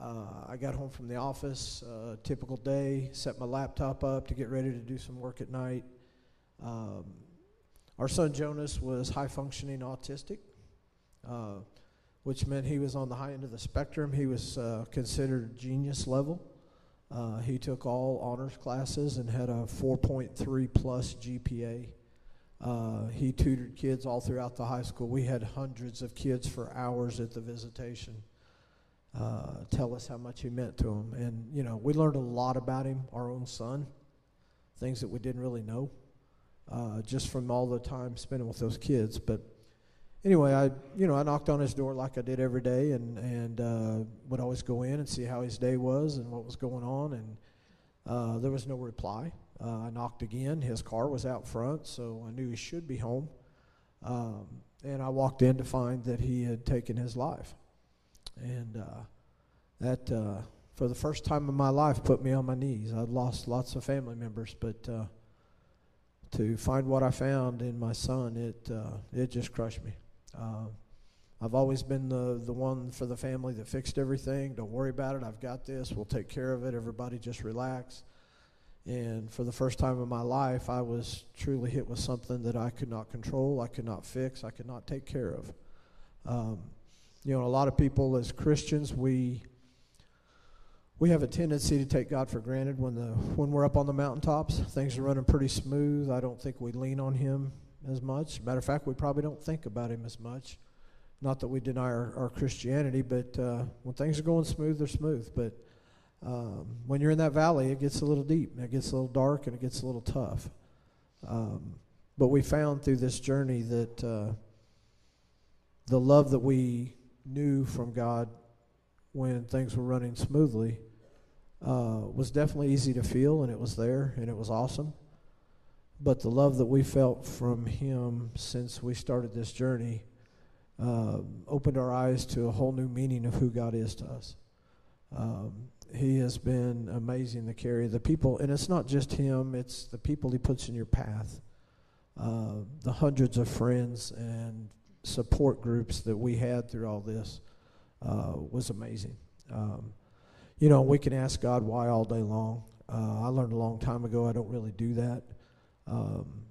Speaker 6: Uh, I got home from the office, uh, typical day, set my laptop up to get ready to do some work at night. Um, our son Jonas was high functioning autistic, uh, which meant he was on the high end of the spectrum. He was uh, considered genius level. Uh, he took all honors classes and had a 4.3 plus GPA. Uh, he tutored kids all throughout the high school. We had hundreds of kids for hours at the visitation uh, tell us how much he meant to him. And, you know, we learned a lot about him, our own son, things that we didn't really know uh, just from all the time spending with those kids. But anyway, I, you know, I knocked on his door like I did every day and, and uh, would always go in and see how his day was and what was going on. And uh, there was no reply. Uh, I knocked again. His car was out front, so I knew he should be home. Um, and I walked in to find that he had taken his life. And uh, that, uh, for the first time in my life, put me on my knees. I'd lost lots of family members, but uh, to find what I found in my son, it, uh, it just crushed me. Uh, I've always been the, the one for the family that fixed everything. Don't worry about it. I've got this. We'll take care of it. Everybody just relax. And for the first time in my life, I was truly hit with something that I could not control, I could not fix, I could not take care of. Um, you know, a lot of people as Christians, we we have a tendency to take God for granted when the when we're up on the mountaintops. Things are running pretty smooth. I don't think we lean on Him as much. Matter of fact, we probably don't think about Him as much. Not that we deny our, our Christianity, but uh, when things are going smooth, they're smooth. But um, when you're in that valley, it gets a little deep, and it gets a little dark, and it gets a little tough. Um, but we found through this journey that uh, the love that we knew from God when things were running smoothly uh, was definitely easy to feel, and it was there, and it was awesome. But the love that we felt from Him since we started this journey uh, opened our eyes to a whole new meaning of who God is to us. Um, he has been amazing to carry the people, and it's not just Him, it's the people He puts in your path. Uh, the hundreds of friends and support groups that we had through all this uh, was amazing. Um, you know, we can ask God why all day long. Uh, I learned a long time ago I don't really do that. Um,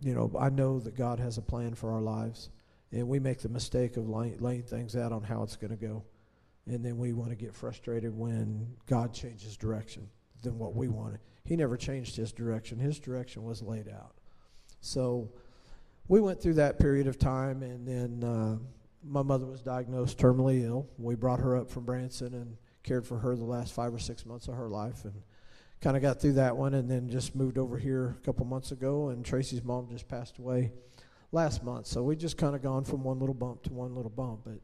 Speaker 6: you know, I know that God has a plan for our lives, and we make the mistake of laying, laying things out on how it's going to go. And then we want to get frustrated when God changes direction than what we wanted. He never changed his direction, his direction was laid out. So, we went through that period of time, and then uh, my mother was diagnosed terminally ill. We brought her up from Branson and cared for her the last five or six months of her life, and kind of got through that one, and then just moved over here a couple months ago. And Tracy's mom just passed away last month, so we just kind of gone from one little bump to one little bump. But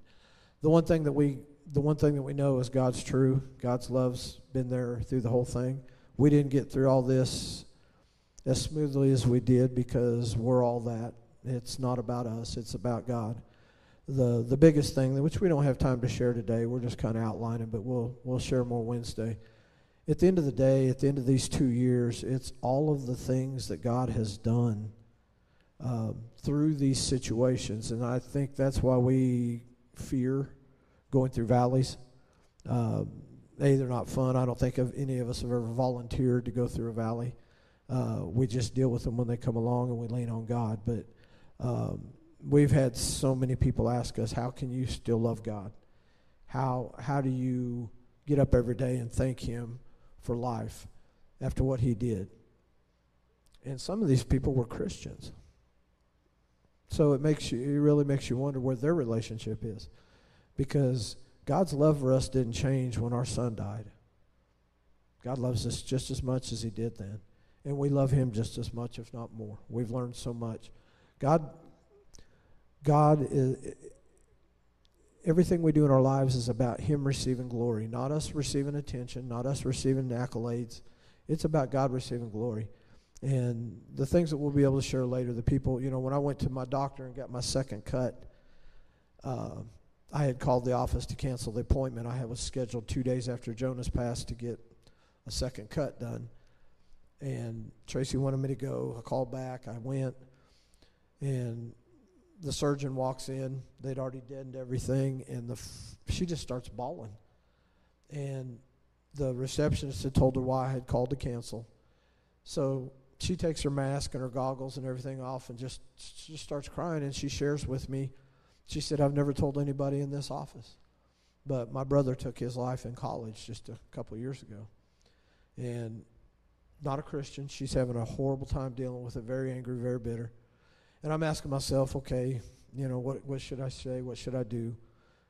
Speaker 6: the one thing that we the one thing that we know is God's true. God's love's been there through the whole thing. We didn't get through all this as smoothly as we did because we're all that it's not about us, it's about God. The the biggest thing, which we don't have time to share today, we're just kind of outlining, but we'll we'll share more Wednesday. At the end of the day, at the end of these two years, it's all of the things that God has done um, through these situations, and I think that's why we fear going through valleys. Um, a, they're not fun. I don't think of any of us have ever volunteered to go through a valley. Uh, we just deal with them when they come along, and we lean on God. But um, we've had so many people ask us, "How can you still love God? How how do you get up every day and thank Him for life?" after what he did. And some of these people were Christians. So it makes you, it really makes you wonder where their relationship is. Because God's love for us didn't change when our son died. God loves us just as much as he did then. And we love him just as much, if not more. We've learned so much. God, God is, everything we do in our lives is about him receiving glory, not us receiving attention, not us receiving accolades. It's about God receiving glory. And the things that we'll be able to share later, the people, you know, when I went to my doctor and got my second cut, uh, I had called the office to cancel the appointment. I had was scheduled two days after Jonas passed to get a second cut done. And Tracy wanted me to go. I called back. I went. And the surgeon walks in. They'd already deadened everything. And the f- she just starts bawling. And the receptionist had told her why I had called to cancel. So she takes her mask and her goggles and everything off and just, just starts crying. And she shares with me. She said, I've never told anybody in this office. But my brother took his life in college just a couple years ago. And not a Christian. She's having a horrible time dealing with it, very angry, very bitter. And I'm asking myself, okay, you know, what, what should I say? What should I do?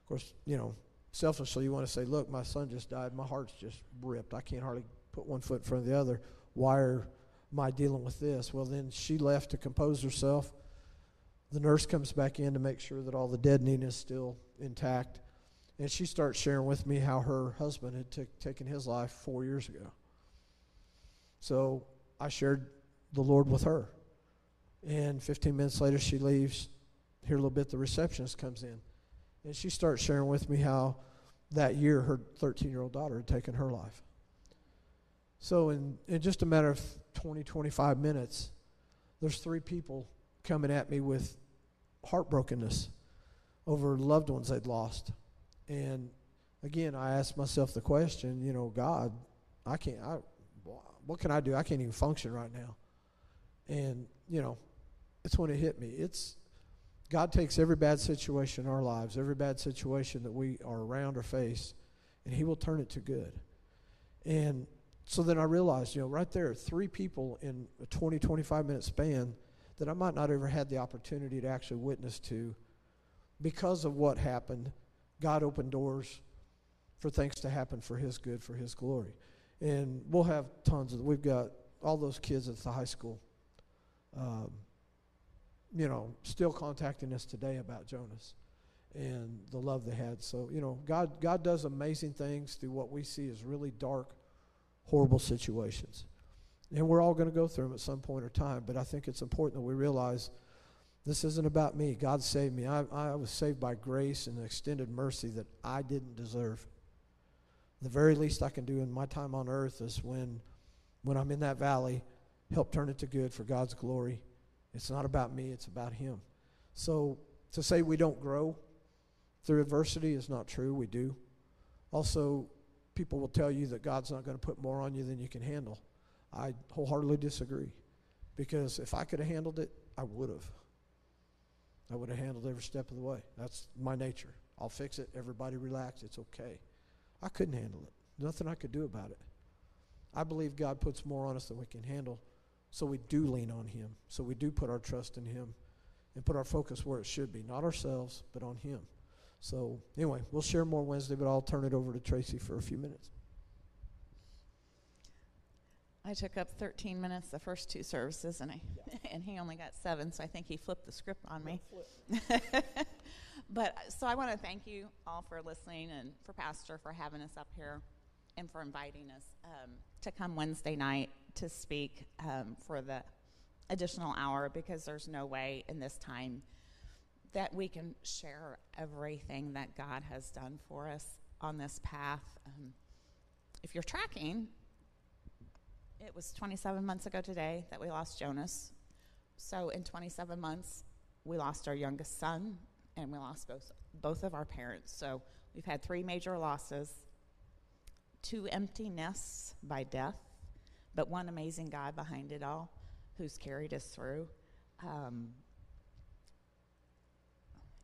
Speaker 6: Of course, you know, selfishly, you want to say, look, my son just died. My heart's just ripped. I can't hardly put one foot in front of the other. Why am I dealing with this? Well, then she left to compose herself. The nurse comes back in to make sure that all the deadening is still intact. And she starts sharing with me how her husband had t- taken his life four years ago. So I shared the Lord with her. And 15 minutes later, she leaves. Here a little bit, the receptionist comes in. And she starts sharing with me how that year her 13 year old daughter had taken her life. So, in, in just a matter of 20, 25 minutes, there's three people coming at me with heartbrokenness over loved ones they'd lost. And again, I asked myself the question, you know, God, I can't, I, what can I do? I can't even function right now. And, you know, it's when it hit me. It's God takes every bad situation in our lives, every bad situation that we are around or face, and He will turn it to good. And so then I realized, you know, right there, three people in a 20, 25 minute span that I might not ever had the opportunity to actually witness to because of what happened. God opened doors for things to happen for His good, for His glory. And we'll have tons of, we've got all those kids at the high school, um, you know, still contacting us today about Jonas and the love they had. So, you know, God, God does amazing things through what we see as really dark, horrible situations. And we're all going to go through them at some point or time, but I think it's important that we realize this isn't about me. God saved me. I, I was saved by grace and extended mercy that I didn't deserve. The very least I can do in my time on earth is when, when I'm in that valley, help turn it to good for God's glory. It's not about me, it's about Him. So to say we don't grow through adversity is not true. We do. Also, people will tell you that God's not going to put more on you than you can handle. I wholeheartedly disagree. Because if I could have handled it, I would have. I would have handled every step of the way. That's my nature. I'll fix it. Everybody relax. It's okay. I couldn't handle it. Nothing I could do about it. I believe God puts more on us than we can handle. So we do lean on Him. So we do put our trust in Him and put our focus where it should be. Not ourselves, but on Him. So, anyway, we'll share more Wednesday, but I'll turn it over to Tracy for a few minutes.
Speaker 7: I took up 13 minutes the first two services, and I and he only got seven, so I think he flipped the script on me. but so I want to thank you all for listening, and for Pastor for having us up here, and for inviting us um, to come Wednesday night to speak um, for the additional hour because there's no way in this time that we can share everything that God has done for us on this path. Um, if you're tracking, it was 27 months ago today that we lost Jonas. So in 27 months, we lost our youngest son and we lost both both of our parents. So we've had three major losses, two empty nests by death, but one amazing God behind it all who's carried us through. Um,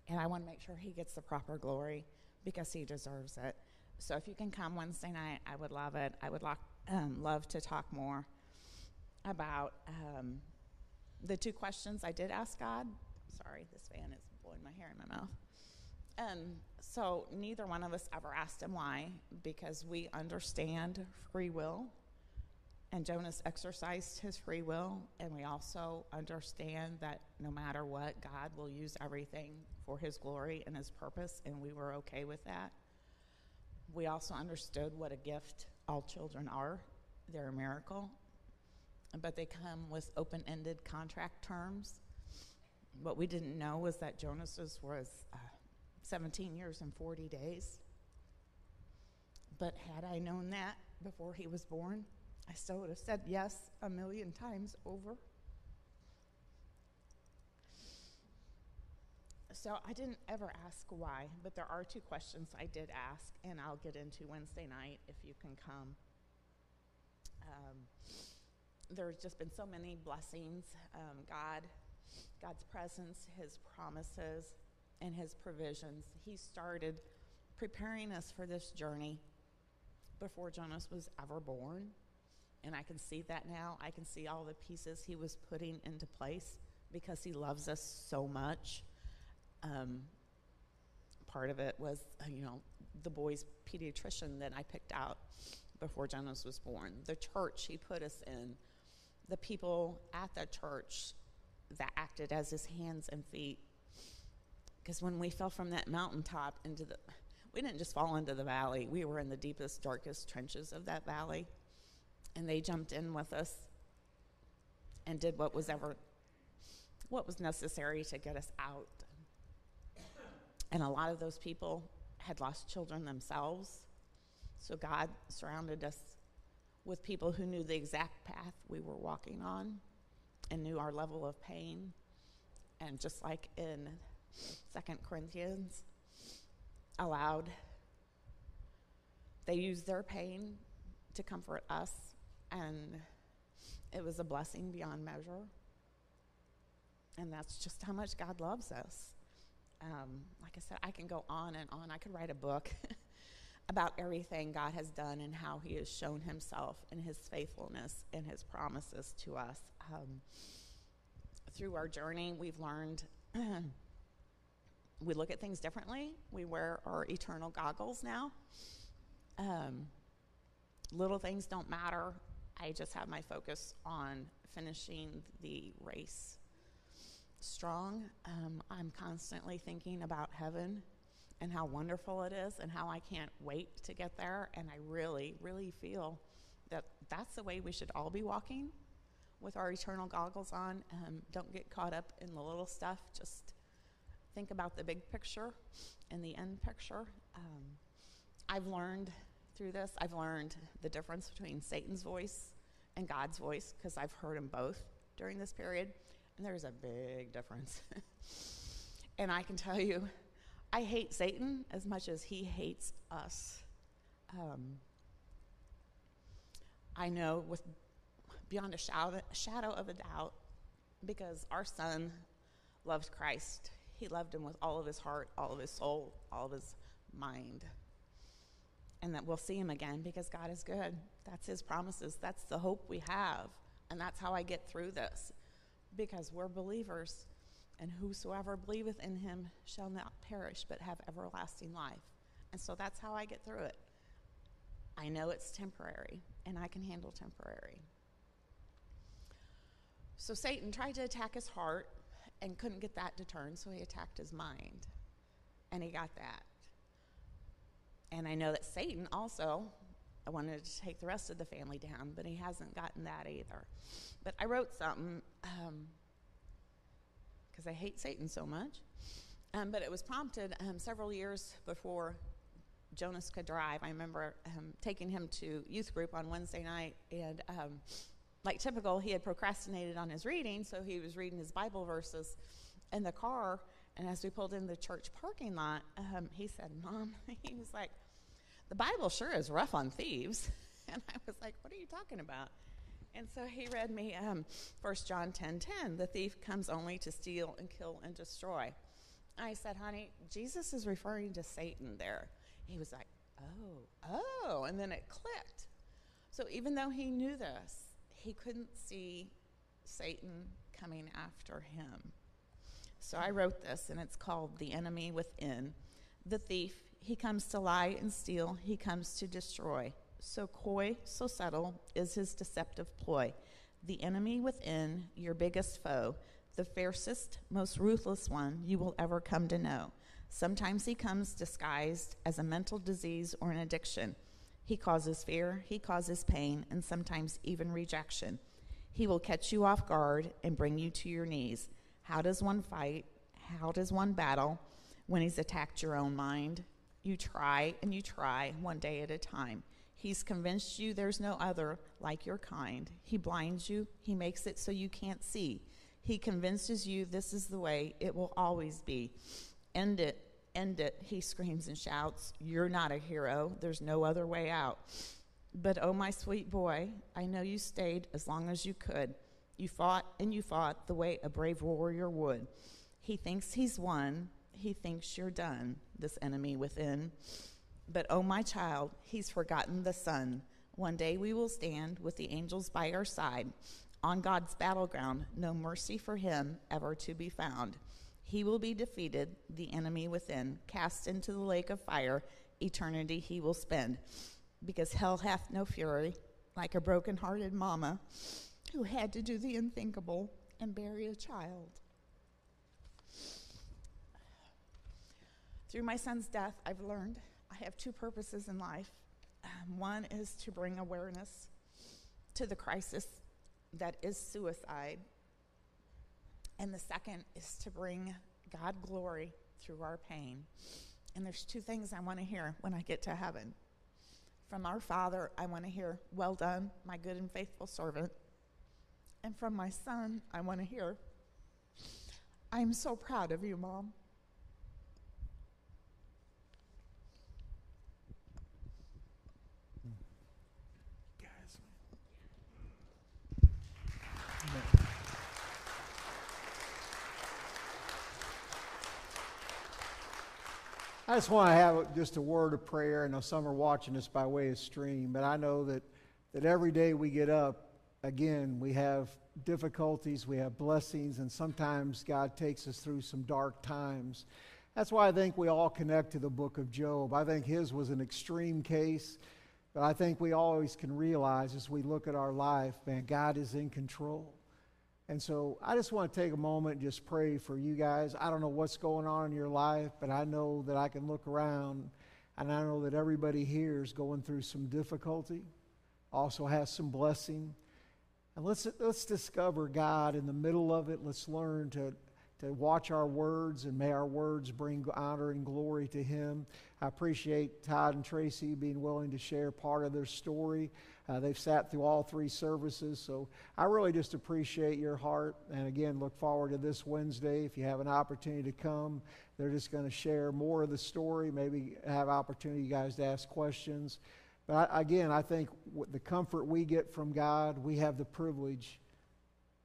Speaker 7: and I want to make sure he gets the proper glory because he deserves it. So if you can come Wednesday night, I would love it. I would like um, love to talk more about um, the two questions I did ask God. Sorry, this fan is blowing my hair in my mouth. Um, so neither one of us ever asked him why, because we understand free will, and Jonas exercised his free will, and we also understand that no matter what, God will use everything for his glory and his purpose, and we were okay with that. We also understood what a gift all children are. They're a miracle, but they come with open ended contract terms. What we didn't know was that Jonas's was uh, 17 years and 40 days. But had I known that before he was born, I still would have said yes a million times over. So I didn't ever ask why, but there are two questions I did ask, and I'll get into Wednesday night if you can come. Um, there's just been so many blessings. Um, God, God's presence, His promises, and His provisions. He started preparing us for this journey before Jonas was ever born. And I can see that now. I can see all the pieces He was putting into place because He loves us so much. Um, part of it was, uh, you know, the boy's pediatrician that I picked out before Jonas was born, the church he put us in, the people at the church that acted as his hands and feet. Because when we fell from that mountaintop into the, we didn't just fall into the valley, we were in the deepest, darkest trenches of that valley. And they jumped in with us and did what was ever, what was necessary to get us out. And a lot of those people had lost children themselves. So God surrounded us with people who knew the exact path we were walking on and knew our level of pain. And just like in Second Corinthians, allowed, they used their pain to comfort us, and it was a blessing beyond measure. And that's just how much God loves us. Um, like I said, I can go on and on. I could write a book about everything God has done and how He has shown Himself and His faithfulness and His promises to us. Um, through our journey, we've learned we look at things differently. We wear our eternal goggles now. Um, little things don't matter. I just have my focus on finishing the race strong. Um, I'm constantly thinking about heaven and how wonderful it is and how I can't wait to get there. And I really, really feel that that's the way we should all be walking with our eternal goggles on. Um, don't get caught up in the little stuff. Just think about the big picture and the end picture. Um, I've learned through this, I've learned the difference between Satan's voice and God's voice because I've heard them both during this period. And there's a big difference. and I can tell you, I hate Satan as much as he hates us. Um, I know with beyond a shadow, shadow of a doubt because our son loved Christ. He loved him with all of his heart, all of his soul, all of his mind. And that we'll see him again because God is good. That's his promises. That's the hope we have. And that's how I get through this because we're believers. And whosoever believeth in him shall not perish, but have everlasting life. And so that's how I get through it. I know it's temporary, and I can handle temporary. So Satan tried to attack his heart and couldn't get that to turn, so he attacked his mind. And he got that. And I know that Satan also wanted to take the rest of the family down, but he hasn't gotten that either. But I wrote something because um, I hate Satan so much. Um, but it was prompted um, several years before Jonas could drive. I remember um, taking him to youth group on Wednesday night, and um, like typical, he had procrastinated on his reading, so he was reading his Bible verses in the car. And as we pulled in the church parking lot, um, he said, Mom, he was like, the Bible sure is rough on thieves. And I was like, What are you talking about? And so he read me um, 1 John 10 10, the thief comes only to steal and kill and destroy. I said, Honey, Jesus is referring to Satan there. He was like, Oh, oh. And then it clicked. So even though he knew this, he couldn't see Satan coming after him. So I wrote this, and it's called The Enemy Within. The thief, he comes to lie and steal, he comes to destroy. So coy, so subtle is his deceptive ploy. The enemy within, your biggest foe, the fiercest, most ruthless one you will ever come to know. Sometimes he comes disguised as a mental disease or an addiction. He causes fear, he causes pain, and sometimes even rejection. He will catch you off guard and bring you to your knees. How does one fight? How does one battle when he's attacked your own mind? You try and you try one day at a time. He's convinced you there's no other like your kind. He blinds you, he makes it so you can't see. He convinces you this is the way it will always be. End it, end it, he screams and shouts. You're not a hero, there's no other way out. But oh, my sweet boy, I know you stayed as long as you could. You fought and you fought the way a brave warrior would. He thinks he's won, he thinks you're done, this enemy within. But oh, my child, he's forgotten the Son. One day we will stand with the angels by our side. On God's battleground, no mercy for him ever to be found. He will be defeated, the enemy within, cast into the lake of fire. Eternity he will spend. Because hell hath no fury, like a broken hearted mama who had to do the unthinkable and bury a child. Through my son's death, I've learned I have two purposes in life. Um, one is to bring awareness to the crisis that is suicide, and the second is to bring God glory through our pain. And there's two things I want to hear when I get to heaven. From our Father, I want to hear, Well done, my good and faithful servant. And from my son, I want to hear, I'm so proud of you, Mom.
Speaker 5: I just want to have just a word of prayer. I know some are watching this by way of stream, but I know that, that every day we get up, again, we have difficulties, we have blessings, and sometimes God takes us through some dark times. That's why I think we all connect to the book of Job. I think his was an extreme case, but I think we always can realize as we look at our life, man, God is in control. And so I just want to take a moment and just pray for you guys. I don't know what's going on in your life, but I know that I can look around and I know that everybody here is going through some difficulty, also has some blessing. And let's, let's discover God in the middle of it. Let's learn to, to watch our words and may our words bring honor and glory to Him. I appreciate Todd and Tracy being willing to share part of their story. Uh, they've sat through all three services, so I really just appreciate your heart. And again, look forward to this Wednesday. If you have an opportunity to come, they're just going to share more of the story, maybe have opportunity you guys to ask questions. But I, again, I think the comfort we get from God, we have the privilege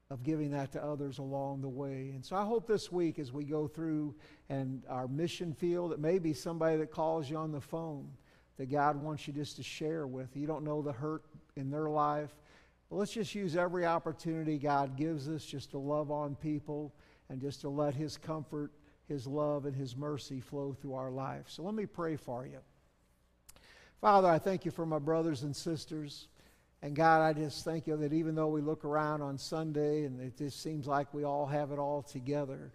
Speaker 5: of giving that to others along the way. And so I hope this week as we go through and our mission field, it may be somebody that calls you on the phone that God wants you just to share with. You don't know the hurt in their life. But let's just use every opportunity God gives us just to love on people and just to let His comfort, His love, and His mercy flow through our life. So let me pray for you. Father, I thank you for my brothers and sisters. And God, I just thank you that even though we look around on Sunday and it just seems like we all have it all together,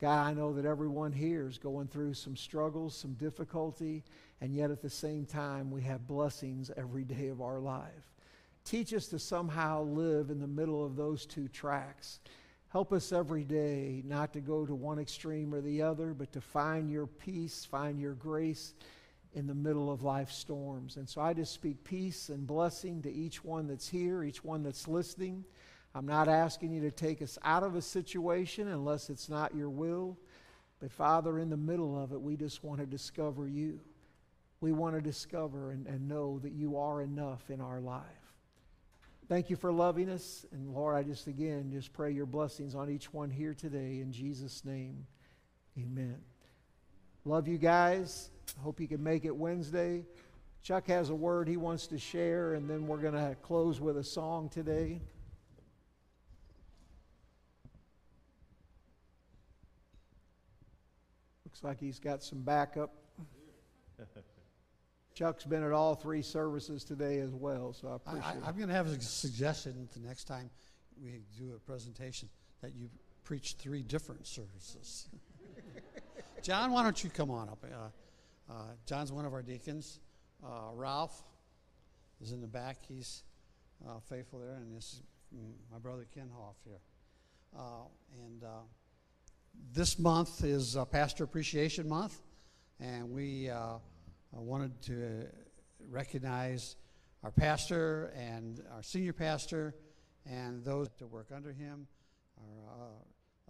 Speaker 5: God, I know that everyone here is going through some struggles, some difficulty, and yet at the same time, we have blessings every day of our life. Teach us to somehow live in the middle of those two tracks. Help us every day not to go to one extreme or the other, but to find your peace, find your grace in the middle of life's storms. And so I just speak peace and blessing to each one that's here, each one that's listening. I'm not asking you to take us out of a situation unless it's not your will. But Father, in the middle of it, we just want to discover you. We want to discover and, and know that you are enough in our life. Thank you for loving us. And Lord, I just again just pray your blessings on each one here today. In Jesus' name, amen. Love you guys. Hope you can make it Wednesday. Chuck has a word he wants to share, and then we're going to close with a song today. Looks like he's got some backup. Chuck's been at all three services today as well, so I
Speaker 8: I,
Speaker 5: appreciate it.
Speaker 8: I, I'm going to have a suggestion the next time we do a presentation that you preach three different services. John, why don't you come on up? Uh, uh, John's one of our deacons. Uh, Ralph is in the back. He's uh, faithful there, and this is my brother Ken Hoff here. Uh, and uh, this month is uh, Pastor Appreciation Month, and we wanted to recognize our pastor and our senior pastor and those that work under him, our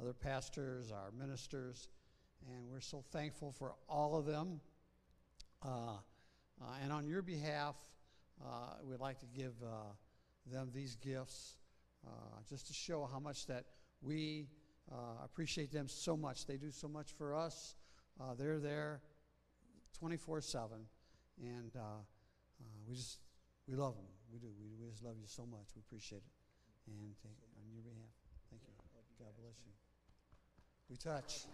Speaker 8: other pastors, our ministers, and we're so thankful for all of them. Uh, uh, and on your behalf, uh, we'd like to give them these gifts just to show how much that we appreciate them so much. They do so much for us. They're there 24 7. And we just, we love them. We do. We, we just love you so much. We appreciate it. And on your behalf, thank you. God bless you. We touch.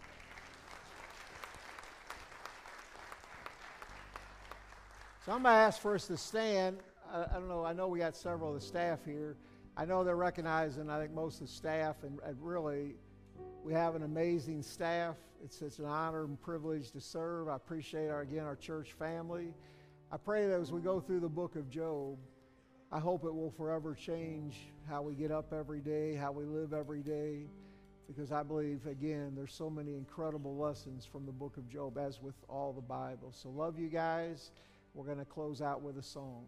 Speaker 5: So I'm going to ask for us to stand. I, I don't know, I know we got several of the staff here. I know they're recognizing, I think, most of the staff, and, and really, we have an amazing staff. It's, it's an honor and privilege to serve. I appreciate, our, again, our church family. I pray that as we go through the book of Job, I hope it will forever change how we get up every day, how we live every day, because I believe, again, there's so many incredible lessons from the book of Job, as with all the Bible. So, love you guys. We're going to close out with a song.